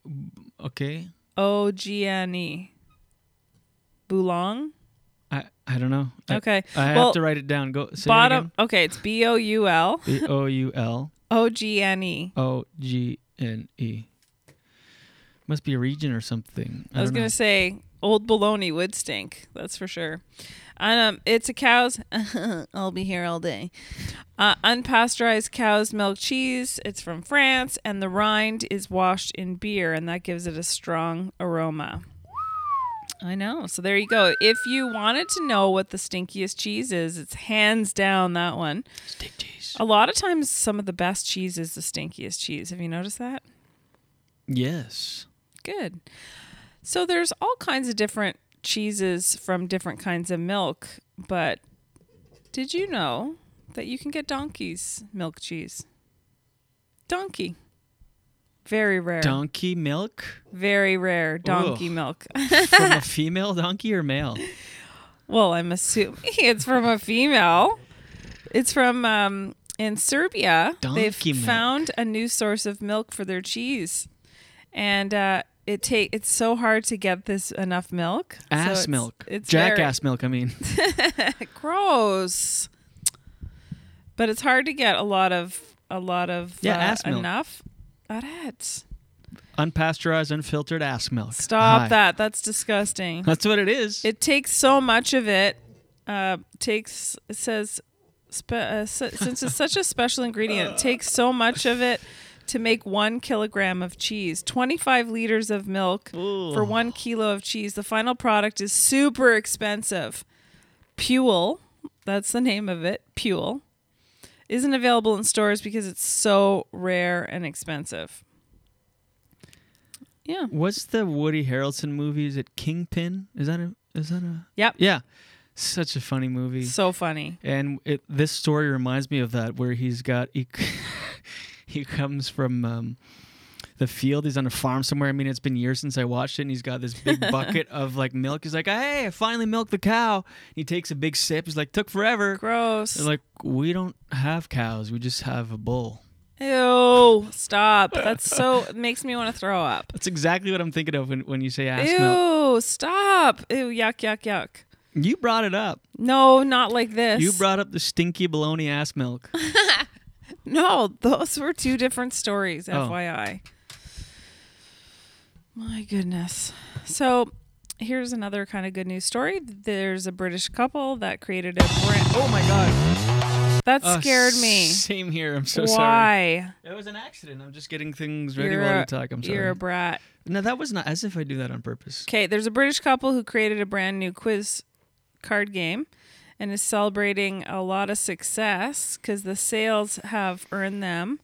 Okay. O G N E. Boulong. I I don't know. Okay. I, have Well, to write it down. Go. Say Bottom. Okay, it's B O U L B O U L O G N E. O G N E. Must be a region or something. I was gonna know. say old bologna would stink. That's for sure. And um, it's a cow's. I'll be here all day. Uh, unpasteurized cow's milk cheese. It's from France, and the rind is washed in beer, and that gives it a strong aroma. I know. So there you go. If you wanted to know what the stinkiest cheese is, it's hands down that one. Stink cheese. A lot of times, some of the best cheese is the stinkiest cheese. Have you noticed that? Yes. Good. So there's all kinds of different cheeses from different kinds of milk, but did you know that you can get donkey's milk cheese? Donkey. Very rare. Donkey milk Very rare donkey Ugh. milk. from a female donkey or male? well, I'm assuming it's from a female. It's from um, in Serbia. They've Donkey milk. found a new source of milk for their cheese, and uh, it take it's so hard to get this enough milk. So Ass it's- milk. It's Jackass milk. I mean. gross. But it's hard to get a lot of a lot of Yeah, uh, ass milk. enough. At it. Unpasteurized, unfiltered ass milk. Stop Hi. that. That's disgusting. That's what it is. It takes so much of it. Uh, takes it says spe- uh, si- since it's such a special ingredient, it takes so much of it to make one kilogram of cheese. Twenty five liters of milk for one kilo of cheese. The final product is super expensive. Pule, that's the name of it. Pule isn't available in stores because it's so rare and expensive. Yeah. What's the Woody Harrelson movie? Is it Kingpin? Is that a? Is that a? Yep. Yeah. Such a funny movie. So funny. And it, this story reminds me of that, where he's got he, he comes from um, the field. He's on a farm somewhere. I mean, it's been years since I watched it, and he's got this big bucket of like milk. He's like, "Hey, I finally milked the cow." He takes a big sip. He's like, "Took forever." Gross. They're like, "We don't have cows. We just have a bull." Ew, stop. That's so it makes me want to throw up. That's exactly what I'm thinking of when, when you say ass milk. Ew, stop. Ew, yuck, yuck, yuck. You brought it up. No, not like this. You brought up the stinky baloney ass milk. No, those were two different stories, Oh. FYI. My goodness. So, here's another kind of good news story. There's a British couple that created a brand. Oh my god. That Oh, scared me. Same here. I'm so Why? sorry. It was an accident. I'm just getting things ready You're while a- we talk. I'm sorry. You're a brat. No, that was not as if I do that on purpose. Okay, there's a British couple who created a brand new quiz card game and is celebrating a lot of success because the sales have earned them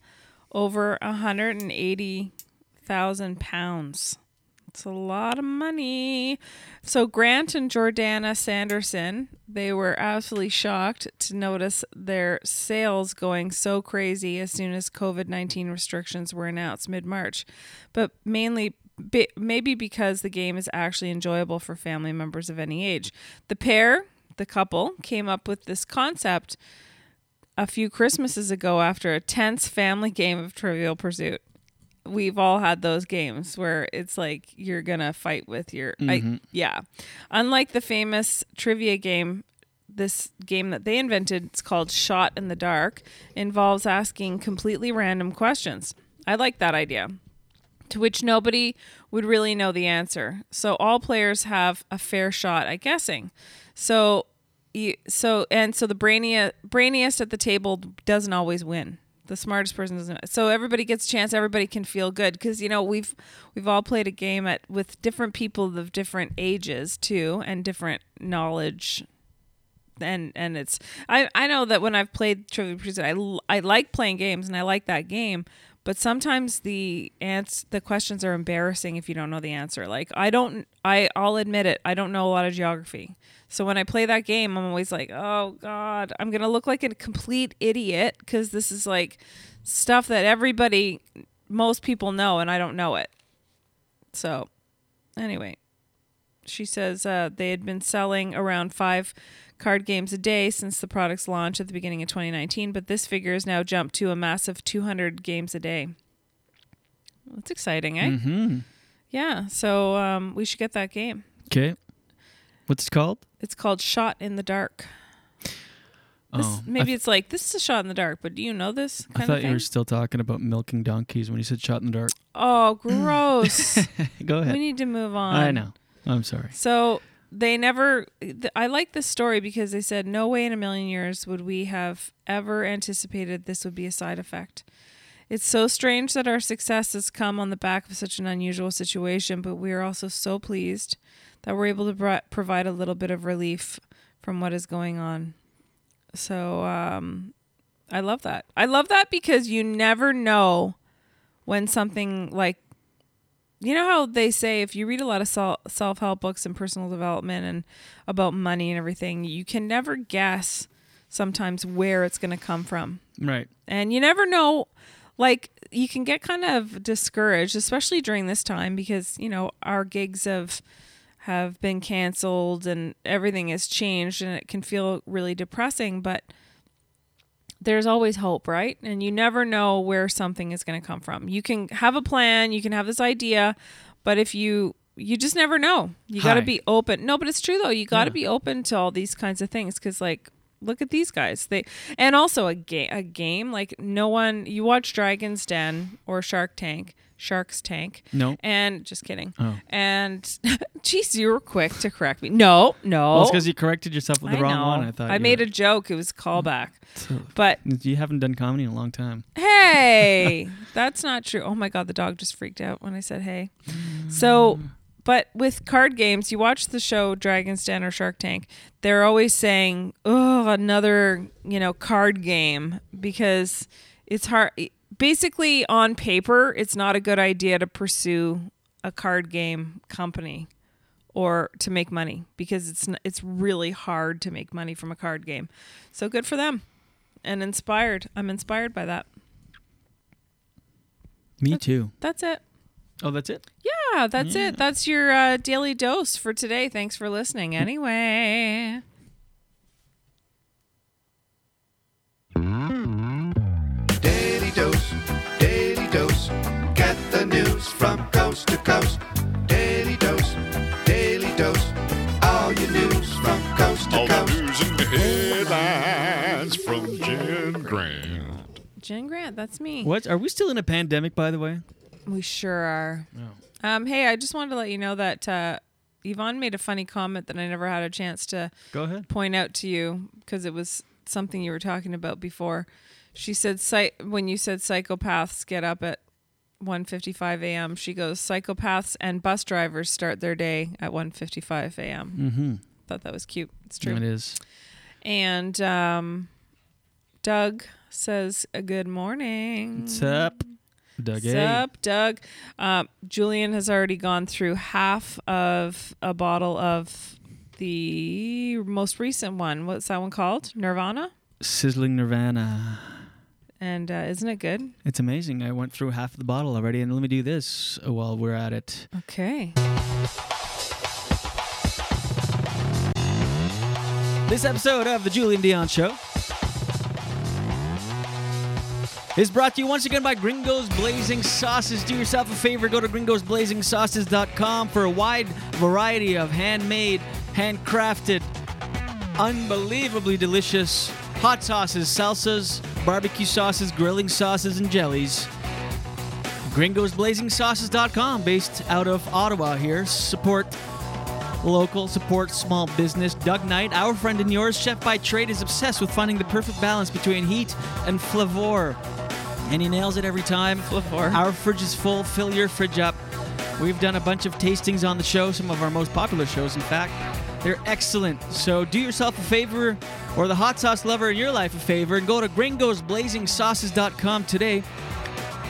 over 180,000 pounds. It's a lot of money. So Grant and Jordana Sanderson, they were absolutely shocked to notice their sales going so crazy as soon as COVID-19 restrictions were announced mid-March. But mainly maybe because the game is actually enjoyable for family members of any age. The pair, the couple, came up with this concept a few Christmases ago after a tense family game of Trivial Pursuit. We've all had those games where it's like you're gonna fight with your I, Mhm. yeah. Unlike the famous trivia game, this game that they invented, it's called Shot in the Dark, involves asking completely random questions. I like that idea to which nobody would really know the answer. So all players have a fair shot at guessing. So you, so and so the brainiest brainiest at the table doesn't always win. The smartest person doesn't. So everybody gets a chance. Everybody can feel good because you know we've we've all played a game at with different people of different ages too and different knowledge. And and it's I I know that when I've played Trivia Pursuit, I I like playing games and I like that game. But sometimes the ans- the questions are embarrassing if you don't know the answer. Like I don't I I'll admit it. I don't know a lot of geography. So when I play that game, I'm always like, "Oh god, I'm to look like a complete idiot cuz this is like stuff that everybody most people know and I don't know it." So anyway, she says uh, they had been selling around five card games a day since the product's launch at the beginning of 2019, but this figure has now jumped to a massive 200 games a day. That's exciting, eh? Mm-hmm. Yeah. So um, we should get that game. Okay. What's it called? It's called Shot in the Dark. This, Oh, maybe it's like this is a shot in the dark, but do you know this I thought of you were still talking about milking donkeys when you said shot in the dark. Oh, gross! Go ahead. We need to move on. I know. I'm sorry. So they never. th- I like this story because they said no way in a million years would we have ever anticipated this would be a side effect. It's so strange that our success has come on the back of such an unusual situation, but we are also so pleased that we're able to pro- provide a little bit of relief from what is going on. So um, I love that. I love that because you never know when something like you know how they say if you read a lot of self help books and personal development and about money and everything, you can never guess sometimes where it's going to come from. Right. And you never know, like, you can get kind of discouraged, especially during this time because, you know, our gigs have have been canceled and everything has changed and it can feel really depressing, but there's always hope, right? And you never know where something is going to come from. You can have a plan, you can have this idea, but if you you just never know. You got to be open. No, but it's true though. You got to Yeah. be open to all these kinds of things cuz like look at these guys. They and also a game a game like no one you watch Dragon's Den or Shark Tank, Shark's Tank. No. And just kidding. Oh. And geez, you were quick to correct me. No, no. Well, it's because you corrected yourself with the I wrong know. one. I thought I made were- a joke. It was a callback. But You haven't done comedy in a long time. hey, that's not true. Oh my god, the dog just freaked out when I said hey. Mm. So, but with card games, you watch the show Dragon's Den or Shark Tank, they're always saying, "Oh, another, you know, card game" because it's hard basically on paper, it's not a good idea to pursue a card game company or to make money because it's n- it's really hard to make money from a card game. So good for them. And inspired. I'm inspired by that. Me too. That's it. Oh, that's it. Yeah, that's it. That's your uh, daily dose for today. Thanks for listening. Anyway. News from coast to coast. Daily dose, daily dose. All your news from coast to All the coast. news and headlines from Jen Grant. Jen Grant, that's me. What? Are we still in a pandemic, by the way? We sure are. Oh. Um, hey, I just wanted to let you know that uh, Yvonne made a funny comment that I never had a chance to Go ahead. point out to you because it was something you were talking about before. She said, "Psy- when you said psychopaths get up at 1.55 a.m., she goes, psychopaths and bus drivers start their day at 1.55 a.m. Mm-hmm. Thought that was cute. It's true. It is. And um, Doug says, uh, "Good morning." What's up, Doug? What's up, Doug? Uh, Julien has already gone through half of a bottle of the most recent one. What's that one called? Nirvana. Sizzling Nirvana. And uh, isn't it good? It's amazing. I went through half of the bottle already, and let me do this while we're at it. Okay. This episode of the Julien Dionne Show is brought to you once again by Gringos Blazing Sauces. Do yourself a favor, go to gringosblazingsauces.com for a wide variety of handmade, handcrafted, unbelievably delicious hot sauces, salsas, barbecue sauces, grilling sauces, and jellies. gringosblazingsauces.com, based out of Ottawa here. Support local, support small business. Doug Knight, our friend and yours, chef by trade, is obsessed with finding the perfect balance between heat and flavor. And he nails it every time. Flavor. Our fridge is full. Fill your fridge up. We've done a bunch of tastings on the show, some of our most popular shows, in fact. They're excellent. So do yourself a favor, or the hot sauce lover in your life a favor, and go to gringosblazingsauces.com today.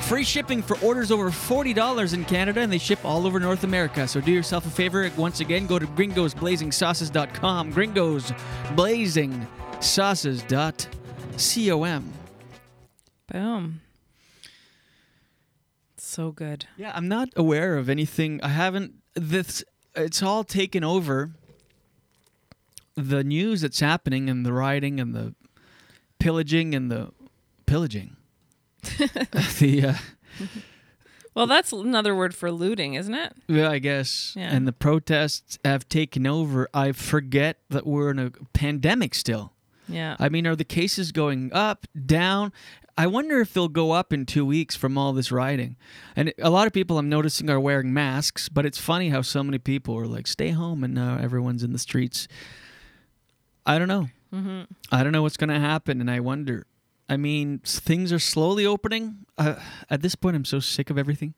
Free shipping for orders over $40 in Canada, and they ship all over North America. So do yourself a favor. Once again, go to gringosblazingsauces.com. Gringosblazingsauces.com. Boom. So good. Yeah, I'm not aware of anything. I haven't. This it's all taken over. The news that's happening and the rioting and the pillaging and the pillaging. the uh, Well, that's another word for looting, isn't it? yeah, I guess. Yeah. And the protests have taken over. I forget that we're in a pandemic still. Yeah. I mean, are the cases going up, down? I wonder if they'll go up in two weeks from all this rioting. And a lot of people I'm noticing are wearing masks, but it's funny how so many people are like, stay home, and now everyone's in the streets. I don't know. Mhm. I don't know what's going to happen, and I wonder. I mean, things are slowly opening. Uh, at this point, I'm so sick of everything.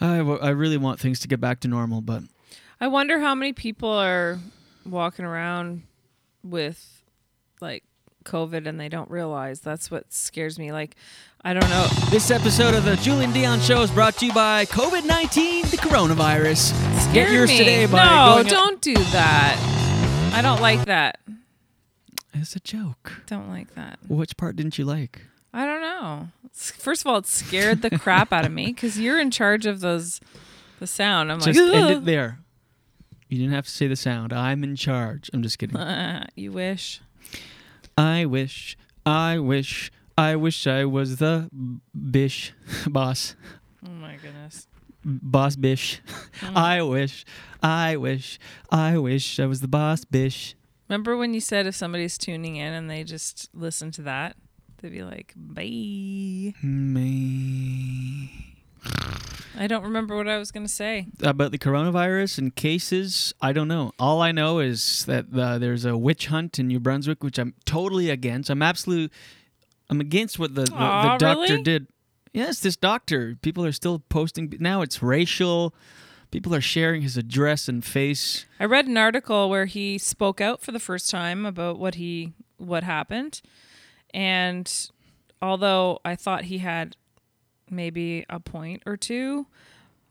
I, w- I really want things to get back to normal, but I wonder how many people are walking around with like COVID and they don't realize. That's what scares me. Like, I don't know. This episode of the Julien Dionne Show is brought to you by COVID 19, the coronavirus. Get Scared yours me. today by no, don't do that. I don't like that. It's a joke. Don't like that. Which part didn't you like? I don't know. First of all, it scared the crap out of me because you're in charge of those, the sound. I'm Just like, end "Ugh." it there. You didn't have to say the sound. I'm in charge. I'm just kidding. Uh, you wish. I wish, I wish, I wish I was the bish boss. Oh my goodness. Boss bish. Mm. I wish, I wish, I wish I was the boss bish. Remember when you said if somebody's tuning in and they just listen to that, they'd be like, bye. Me. I don't remember what I was going to say. About the coronavirus and cases, I don't know. All I know is that uh, there's a witch hunt in New Brunswick, which I'm totally against. I'm absolutely, I'm against what the, the, Aw, the doctor really? did. Yes, this doctor. People are still posting. Now it's racial. People are sharing his address and face. I read an article where he spoke out for the first time about what he what happened. And although I thought he had maybe a point or two,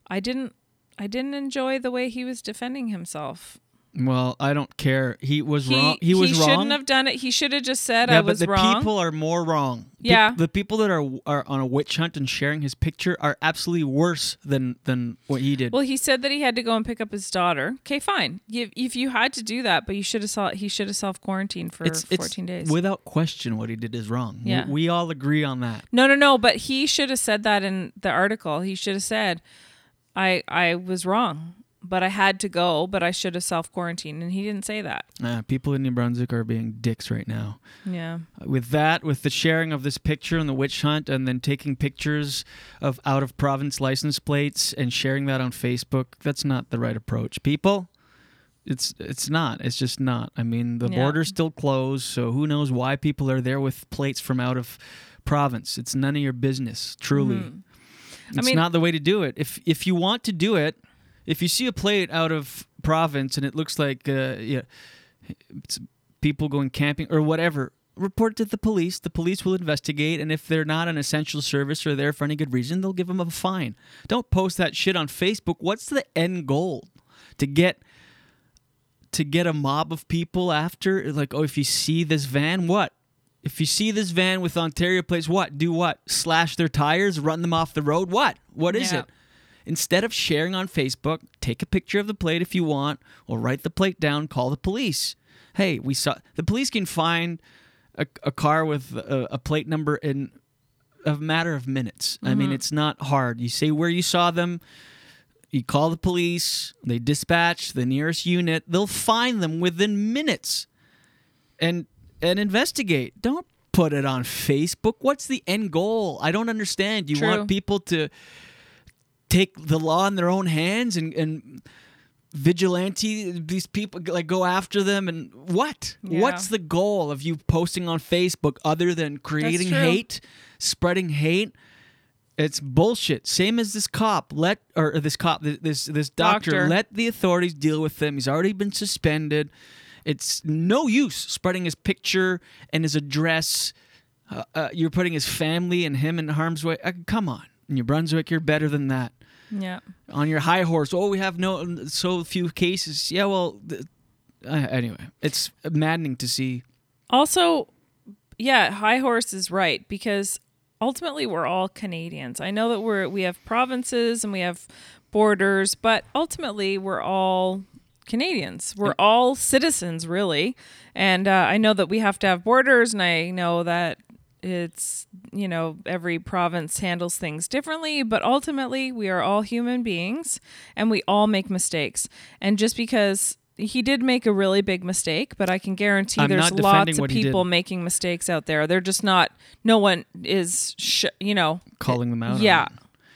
I didn't I didn't enjoy the way he was defending himself. Well, I don't care. He was He, wrong. He was wrong. He shouldn't have done it. He should have just said yeah, I was but the wrong. people are more wrong. Yeah. the people that are are on a witch hunt and sharing his picture are absolutely worse than than what he did. Well, he said that he had to go and pick up his daughter. Okay, fine. If, if you had to do that, but you should have saw he should have self quarantined for it's, it's 14 days. without question what he did is wrong. Yeah. we all agree on that. No, no, no. But he should have said that in the article. He should have said, "I I was wrong, but I had to go, but I should have self quarantined." And he didn't say that. Uh, people in New Brunswick are being dicks right now. Yeah. With that, with the sharing of this picture and the witch hunt, and then taking pictures of out of province license plates and sharing that on Facebook, that's not the right approach. People, it's it's not. It's just not. I mean, the Yeah. border's still closed, so who knows why people are there with plates from out of province? It's none of your business. Truly, Mhm. I it's mean- not the way to do it. If if you want to do it, if you see a plate out of province and it looks like uh, yeah, it's people going camping or whatever, report to the police. The police will investigate, and if they're not an essential service or there for any good reason, they'll give them a fine. Don't post that shit on Facebook. What's the end goal? To get to get a mob of people after like oh if you see this van what if you see this van with ontario plates what do what slash their tires run them off the road what what is Yeah. it instead of sharing on facebook take a picture of the plate if you want or write the plate down call the police hey we saw the police can find a, a car with a, a plate number in a matter of minutes i mean Mhm. it's not hard you say where you saw them you call the police, they dispatch the nearest unit, they'll find them within minutes and and investigate. Don't put it on Facebook. What's the end goal? I don't understand. You True. want people to take the law in their own hands and and vigilante these people like go after them and what? Yeah. what's the goal of you posting on facebook other than creating hate spreading hate? It's bullshit. Same as this cop. Let or this cop this this doctor, Doctor. let the authorities deal with him he's already been suspended. It's no use spreading his picture and his address. Uh, uh, you're putting his family and him in harm's way. Uh, come on. New brunswick you're better than that Yeah. on your high horse. Oh, we have no so few cases. Yeah, well, th- uh, anyway, it's maddening to see. Also, yeah, high horse is right because ultimately we're all Canadians. I know that we're we have provinces and we have borders, but ultimately we're all Canadians. We're all citizens, really. And uh, I know that we have to have borders, and I know that it's you know every province handles things differently but ultimately we are all human beings and we all make mistakes. And just because he did make a really big mistake but i can guarantee I'm there's lots of what he did. people making mistakes out there. They're just not no one is sh- you know Calling them out yeah.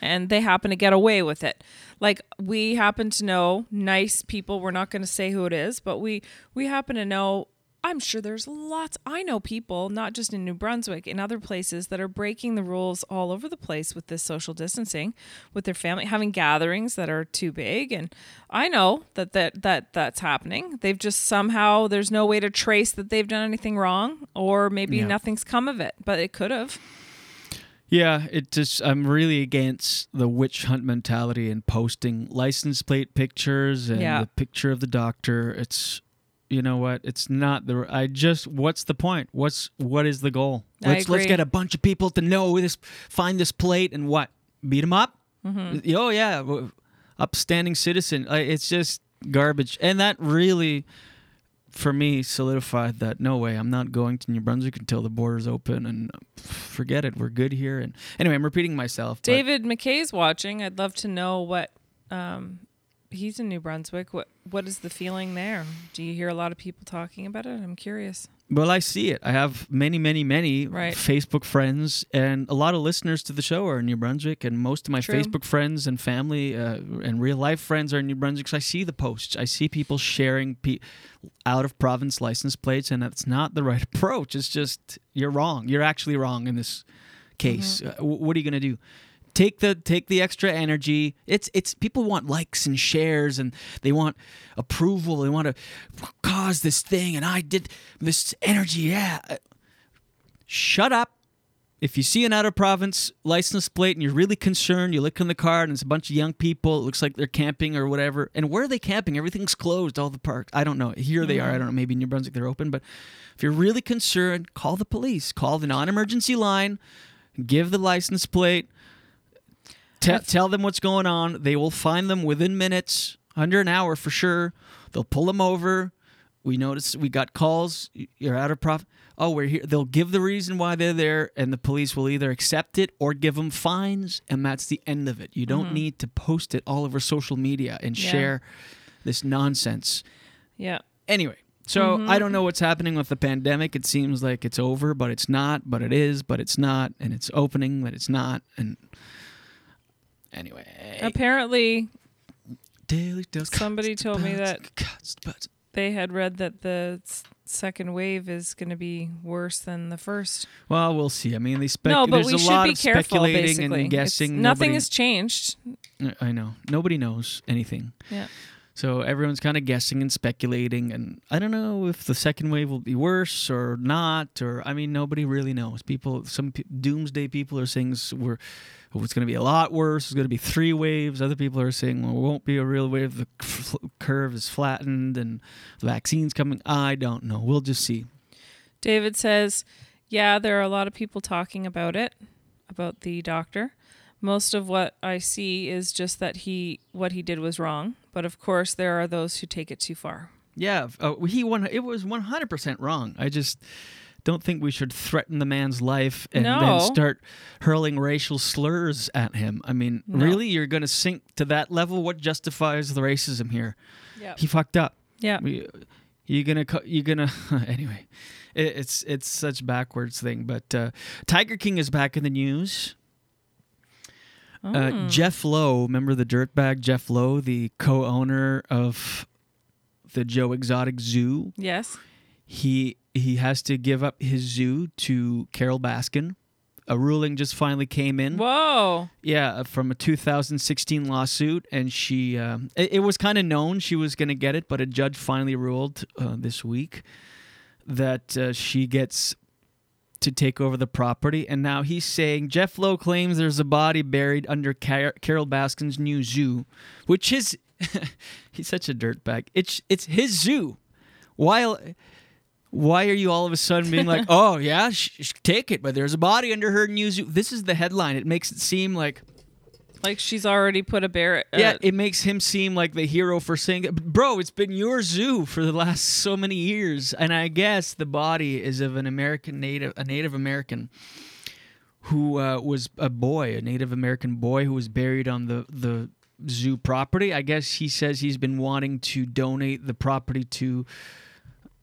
and they happen to get away with it. Like we happen to know nice people. We're not going to say who it is but we we happen to know i'm sure there's lots i know people not just in new brunswick in other places that are breaking the rules all over the place with this social distancing with their family having gatherings that are too big and i know that that, that that's happening they've just somehow there's no way to trace that they've done anything wrong or maybe Yeah. nothing's come of it but it could have Yeah, it just I'm really against the witch hunt mentality and posting license plate pictures and Yeah. the picture of the doctor. It's you know what? It's not the I just what's the point? What's what is the goal? Let's let's get a bunch of people to know this find this plate and what? Beat them up? Mhm. Oh yeah, upstanding citizen. It's just garbage. And that really for me solidified that no way I'm not going to New Brunswick until the borders open and forget it we're good here and anyway I'm repeating myself David McKay's watching. I'd love to know what um, he's in New Brunswick. What what is the feeling there? Do you hear a lot of people talking about it? I'm curious. well I see it I have many many many Right. Facebook friends and a lot of listeners to the show are in New Brunswick and most of my True. Facebook friends and family uh, and real life friends are in New Brunswick so I see the posts I see people sharing pe- out of province license plates and that's not the right approach it's just you're wrong you're actually wrong in this case Mm-hmm. uh, wh- what are you going to do take the take the extra energy it's it's people want likes and shares and they want approval they want to cause this thing and i did this energy yeah Uh, shut up if you see an out of province license plate and you're really concerned, you look in the car and it's a bunch of young people. It looks like they're camping or whatever. And where are they camping? Everything's closed, all the parks. I don't know. Here they are. I don't know. Maybe in New Brunswick they're open. But if you're really concerned, call the police. Call the non emergency line. Give the license plate. Te- tell them what's going on. They will find them within minutes, under an hour for sure. They'll pull them over. We notice we got calls. You're out of profit. Oh, we're here. They'll give the reason why they're there, and the police will either accept it or give them fines, and that's the end of it. You don't Mhm. need to post it all over social media and Yeah. share this nonsense. Yeah. Anyway, so Mhm. I don't know what's happening with the pandemic. It seems like it's over, but it's not. But it is, but it's not, and it's opening, but it's not. And anyway, Apparently, daily dose. somebody told me that they had read that the second wave is going to be worse than the first. Well, we'll see. I mean, they spec- no, but there's we a should lot be of careful. speculating Basically, and guessing. It's- nothing Nobody- has changed. Uh, I know. Nobody knows anything. Yeah. So everyone's kind of guessing and speculating, and I don't know if the second wave will be worse or not, or I mean, nobody really knows. People, some pe- doomsday people are saying we're, it's going to be a lot worse. It's going to be three waves. Other people are saying well, it won't be a real wave. The f- curve is flattened, and the vaccine's coming. I don't know. We'll just see. David says, Yeah, there are a lot of people talking about it, about the doctor. Most of what I see is just that he what he did was wrong, but of course there are those who take it too far. Yeah, uh, he won. It was one hundred percent wrong. I just don't think we should threaten the man's life and No. then start hurling racial slurs at him. I mean, No. really, you're going to sink to that level? What justifies the racism here? Yep. He fucked up. Yeah. You're gonna you're gonna anyway. It, it's it's such backwards thing. But uh, Tiger King is back in the news. Uh, Mm. Jeff Lowe, remember the dirtbag Jeff Lowe, the co-owner of the Joe Exotic Zoo? Yes. He he has to give up his zoo to Carole Baskin. A ruling just finally came in. Whoa. Yeah, from a 2016 lawsuit, and she um, it, it was kind of known she was going to get it, but a judge finally ruled uh, this week that uh, she gets to take over the property. And now he's saying Jeff Lowe claims there's a body buried under Car- Carole Baskin's new zoo, which is he's such a dirtbag. It's it's his zoo. While why are you all of a sudden being like, oh yeah, sh- sh- take it, but there's a body under her new zoo? This is the headline. It makes it seem like Like she's already put a bear. Uh, yeah, it makes him seem like the hero for saying, "Bro, it's been your zoo for the last so many years." And I guess the body is of an American native, a Native American who uh, was a boy, a Native American boy who was buried on the the zoo property. I guess he says he's been wanting to donate the property to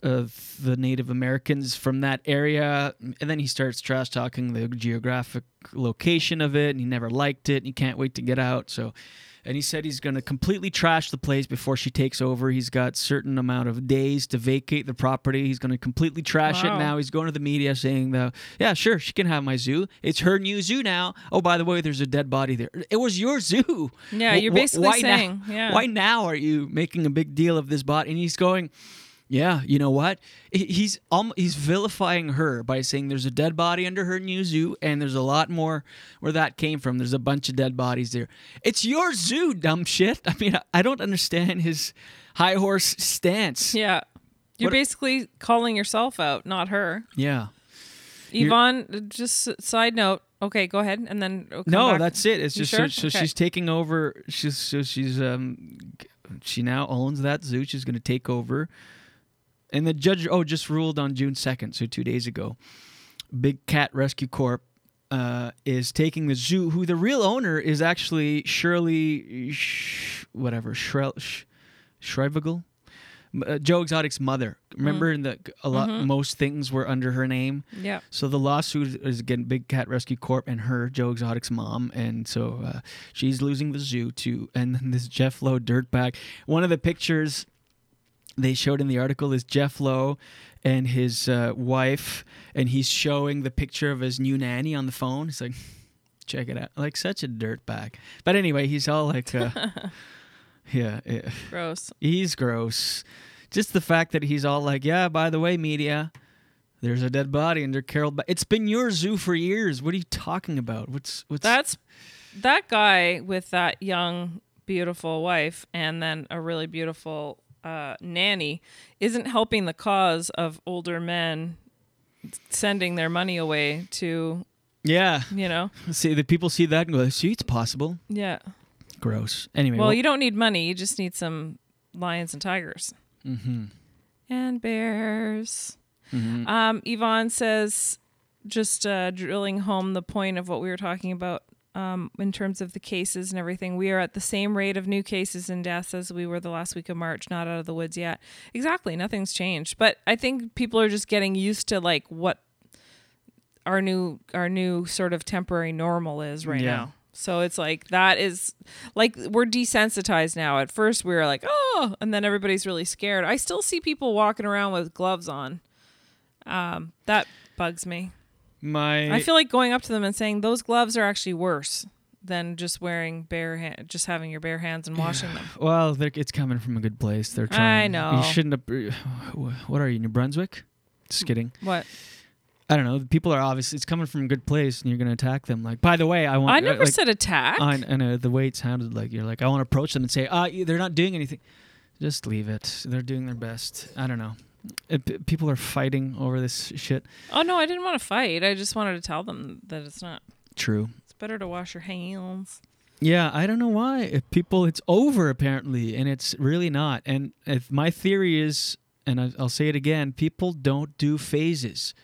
uh, the Native Americans from that area, and then he starts trash talking the geographic location of it, and he never liked it, and he can't wait to get out. So, and he said he's going to completely trash the place before she takes over. He's got certain amount of days to vacate the property. He's going to completely trash Wow. it. Now he's going to the media saying, "The yeah, sure, she can have my zoo. It's her new zoo now. Oh, by the way, there's a dead body there. It was your zoo. Yeah, Wh- you're basically why now- saying, yeah. why now are you making a big deal of this body? And he's going, yeah, you know what? He's um, he's vilifying her by saying there's a dead body under her new zoo, and there's a lot more where that came from. There's a bunch of dead bodies there. It's your zoo, dumb shit. I mean, I- don't understand his high horse stance. Yeah. You're What- basically calling yourself out, not her. Yeah. You're- Yvonne, just side note. Okay, go ahead, and then come No, back. that's it. It's You just sure? so, so Okay. she's taking over. She's so she's um she now owns that zoo. She's going to take over. And the judge oh just ruled on June second, so two days ago. Big Cat Rescue Corp uh, is taking the zoo. Who the real owner is actually Shirley, Sh- whatever Shrel, Sh-? Uh, Joe Exotic's mother. Remember, in the a lot Mhm. most things were under her name. Yeah. So the lawsuit is again Big Cat Rescue Corp and her, Joe Exotic's mom, and so uh, she's losing the zoo too. And then this Jeff Lowe dirtbag. One of the pictures they showed in the article is Jeff Lowe and his uh, wife, and he's showing the picture of his new nanny on the phone. He's like, check it out, like such a dirtbag. But anyway, he's all like, uh, yeah, yeah. Gross. He's gross. Just the fact that he's all like, yeah, by the way, media, there's a dead body under Carole. Ba- it's been your zoo for years. What are you talking about? What's what's That's that guy with that young, beautiful wife, and then a really beautiful uh, nanny, isn't helping the cause of older men sending their money away to, yeah. you know, See, the people see that and go, see, it's possible. yeah. Gross. Anyway, Well, you don't need money. You just need some lions and tigers hmm and bears. Mhm. Um, Yvonne says, just uh, drilling home the point of what we were talking about um, in terms of the cases and everything. We are at the same rate of new cases and deaths as we were the last week of March, not out of the woods yet. Exactly, nothing's changed. But I think people are just getting used to like what our new our new sort of temporary normal is right Yeah. now. So it's like that is like we're desensitized now. At first we were like, "Oh," and then everybody's really scared. I still see people walking around with gloves on. Um, that bugs me. My I feel like going up to them and saying those gloves are actually worse than just wearing bare hand, just having your bare hands and washing them. well, they're- it's coming from a good place. They're trying. I know. You shouldn't have. Uh, what are you, New Brunswick? Just mm, kidding. What? I don't know. People are obviously it's coming from a good place, and you're going to attack them. Like, by the way, I want. I uh, never like, said attack. I, I know the way it sounded like you're like I want to approach them and say, ah, they're not doing anything. Just leave it. They're doing their best. I don't know. Uh, it, people are fighting over this shit. oh no, I didn't want to fight. I just wanted to tell them that it's not. True. It's better to wash your hands. Yeah, I don't know why. If people, it's over apparently, and it's really not. And if my theory is, and I- I'll say it again, people don't do phases.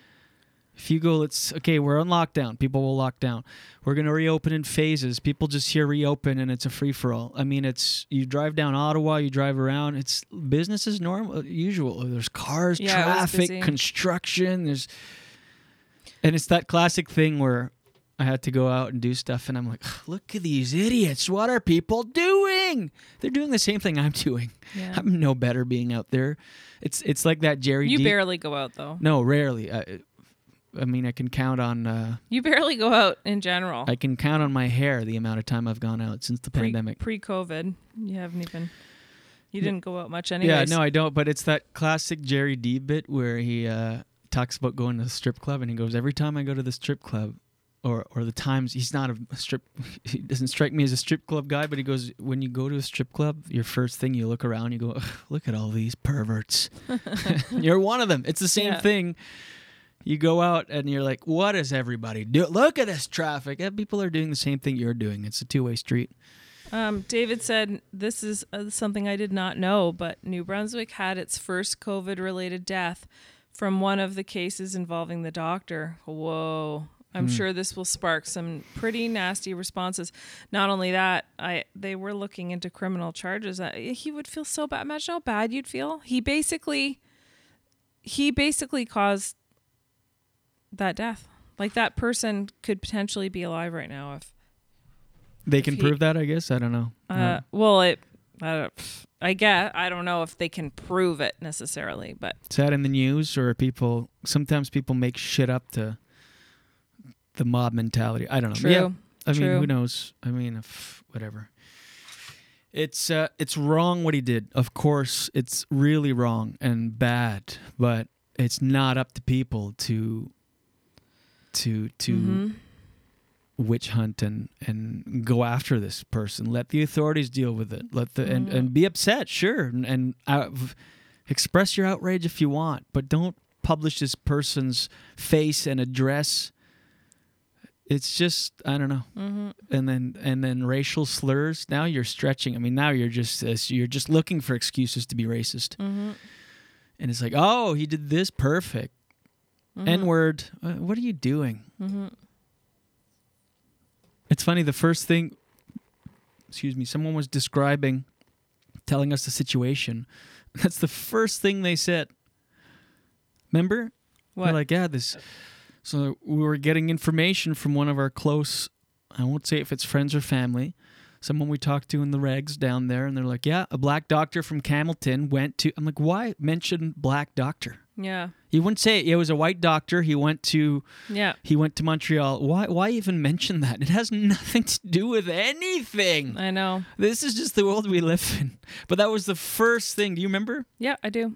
If you go, let's okay, we're on lockdown. People will lock down. We're gonna reopen in phases. People just hear reopen, and it's a free for all. I mean, it's you drive down Ottawa, you drive around. It's business is normal, uh, usual. There's cars, Yeah, it was busy. traffic, construction. There's, and it's that classic thing where I had to go out and do stuff, and I'm like, look at these idiots. What are people doing? They're doing the same thing I'm doing. Yeah. I'm no better being out there. It's it's like that Gerry. You D- barely go out though. No, rarely. I, I mean, I can count on. Uh, You barely go out in general. I can count on my hair the amount of time I've gone out since the Pre- pandemic. Pre-COVID, you haven't even. You Yeah. didn't go out much anyways. Yeah, no, I don't. But it's that classic Gerry Dee bit where he uh, talks about going to the strip club, and he goes, "Every time I go to the strip club, or or the times he's not a strip, he doesn't strike me as a strip club guy, but he goes, when you go to a strip club, your first thing you look around, you go, look at all these perverts. you're one of them. It's the same Yeah. thing." You go out and you're like, "What is everybody do? Look at this traffic. Yeah, people are doing the same thing you're doing. It's a two-way street." Um, David said, This is uh, something I did not know, but New Brunswick had its first COVID related death from one of the cases involving the doctor. Whoa. I'm Hmm. sure this will spark some pretty nasty responses. Not only that, I they were looking into criminal charges. Uh, he would feel so bad. Imagine how bad you'd feel. He basically, he basically caused that death. Like that person could potentially be alive right now if They If can he- prove that, I guess. I don't know. uh, No. well, it. I, I get. I don't know if they can prove it necessarily, but Is that in the news or people? Sometimes people make shit up to the mob mentality. I don't know. True. Yeah, I mean, who knows? I mean, if, whatever. It's uh, it's wrong what he did. Of course, it's really wrong and bad, but it's not up to people to to to Mhm. witch hunt and and go after this person. Let the authorities deal with it. Let the and, Mhm. and be upset, sure, and, and out, express your outrage if you want, but don't publish this person's face and address. It's just I don't know. Mhm. And then and then racial slurs. Now you're stretching. I mean, now you're just uh, you're just looking for excuses to be racist. Mhm. And it's like, oh, he did this perfect. Mhm. N word. Uh, What are you doing? Mhm. It's funny. The first thing, excuse me, someone was describing, telling us the situation. That's the first thing they said. Remember? What? like, yeah, this. So we were getting information from one of our close. I won't say if it's friends or family. Someone we talked to in the regs down there, and they're like, yeah, a black doctor from Campbellton went to. I'm like, why mention black doctor? Yeah, He wouldn't say it. It was a white doctor. He went to yeah. he went to Montreal. Why why even mention that? It has nothing to do with anything. I know. This is just the world we live in. But that was the first thing. Do you remember? Yeah, I do.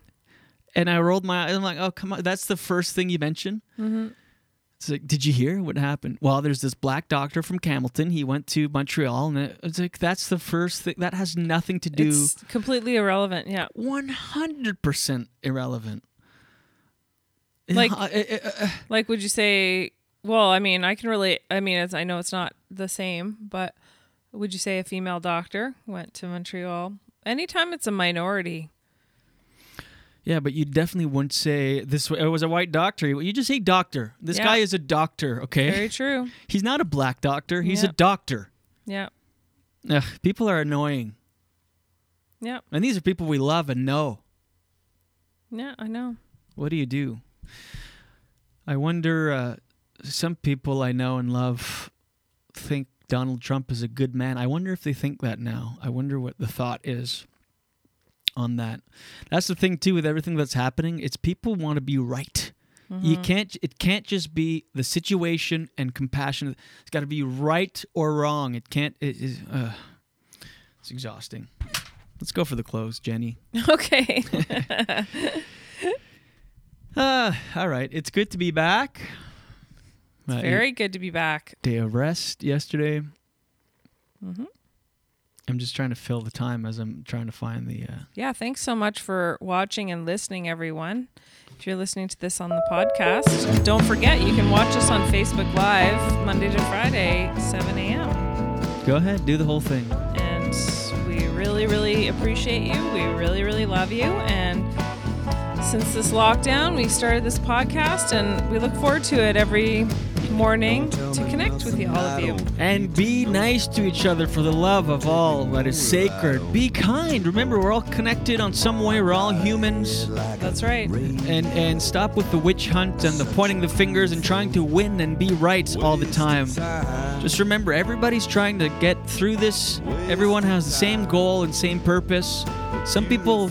And I rolled my eyes. I'm like, oh come on, that's the first thing you mentioned. Mhm. It's like, did you hear what happened? Well, there's this black doctor from Campbellton. He went to Montreal, and it's like that's the first thing. That has nothing to do. It's completely irrelevant. Yeah. One hundred percent irrelevant. Like, Uh, like, would you say? Well, I mean, I can relate. I mean, it's, I know it's not the same, but would you say a female doctor went to Montreal? Anytime it's a minority, Yeah, but you definitely wouldn't say this. It was a white doctor. You just say doctor. This Yeah. guy is a doctor. Okay. very true. He's not a black doctor. He's a doctor. Yeah, Ugh, people are annoying, yeah, and these are people we love and know. yeah. I know. What do you do? I wonder. Uh, some people I know and love think Donald Trump is a good man. I wonder if they think that now. I wonder what the thought is on that. That's the thing too with everything that's happening. It's people want to be right. You Mhm. can't. It can't just be the situation and compassion. It's got to be right or wrong. It can't. It is. Uh, it's exhausting. Let's go for the close, Jenny. Okay. Uh, all right. It's good to be back. Uh, very good to be back. day of rest yesterday. hmm I'm just trying to fill the time as I'm trying to find the. Uh, Yeah, thanks so much for watching and listening, everyone. If you're listening to this on the podcast, don't forget you can watch us on Facebook Live Monday to Friday, 7 a.m. go ahead, do the whole thing. And we really, really appreciate you. We really, really love you. And since this lockdown, we started this podcast and we look forward to it every morning to connect with you, all of you. And be nice to each other for the love of all that is sacred. Be kind. Remember, we're all connected on some way. We're all humans. That's right. And and stop with the witch hunt and the pointing the fingers and trying to win and be right all the time. Just remember, everybody's trying to get through this. Everyone has the same goal and same purpose. Some people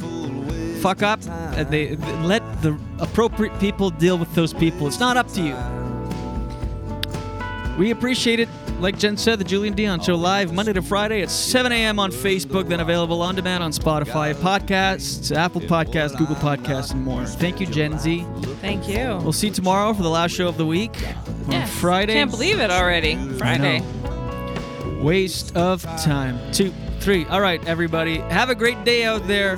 fuck up. And they, they let the appropriate people deal with those people. It's not up to you. We appreciate it. Like Jen said, the Julien Dionne Show live Monday to Friday at 7 a.m. on Facebook, then available on demand on Spotify, podcasts, Apple Podcasts, Google Podcasts, and more. Thank you, Gen Z. Thank you. We'll see you tomorrow for the last show of the week on Yes. Friday. Can't believe it already. Friday. Waste of time. Two, three. All right, everybody. Have a great day out there.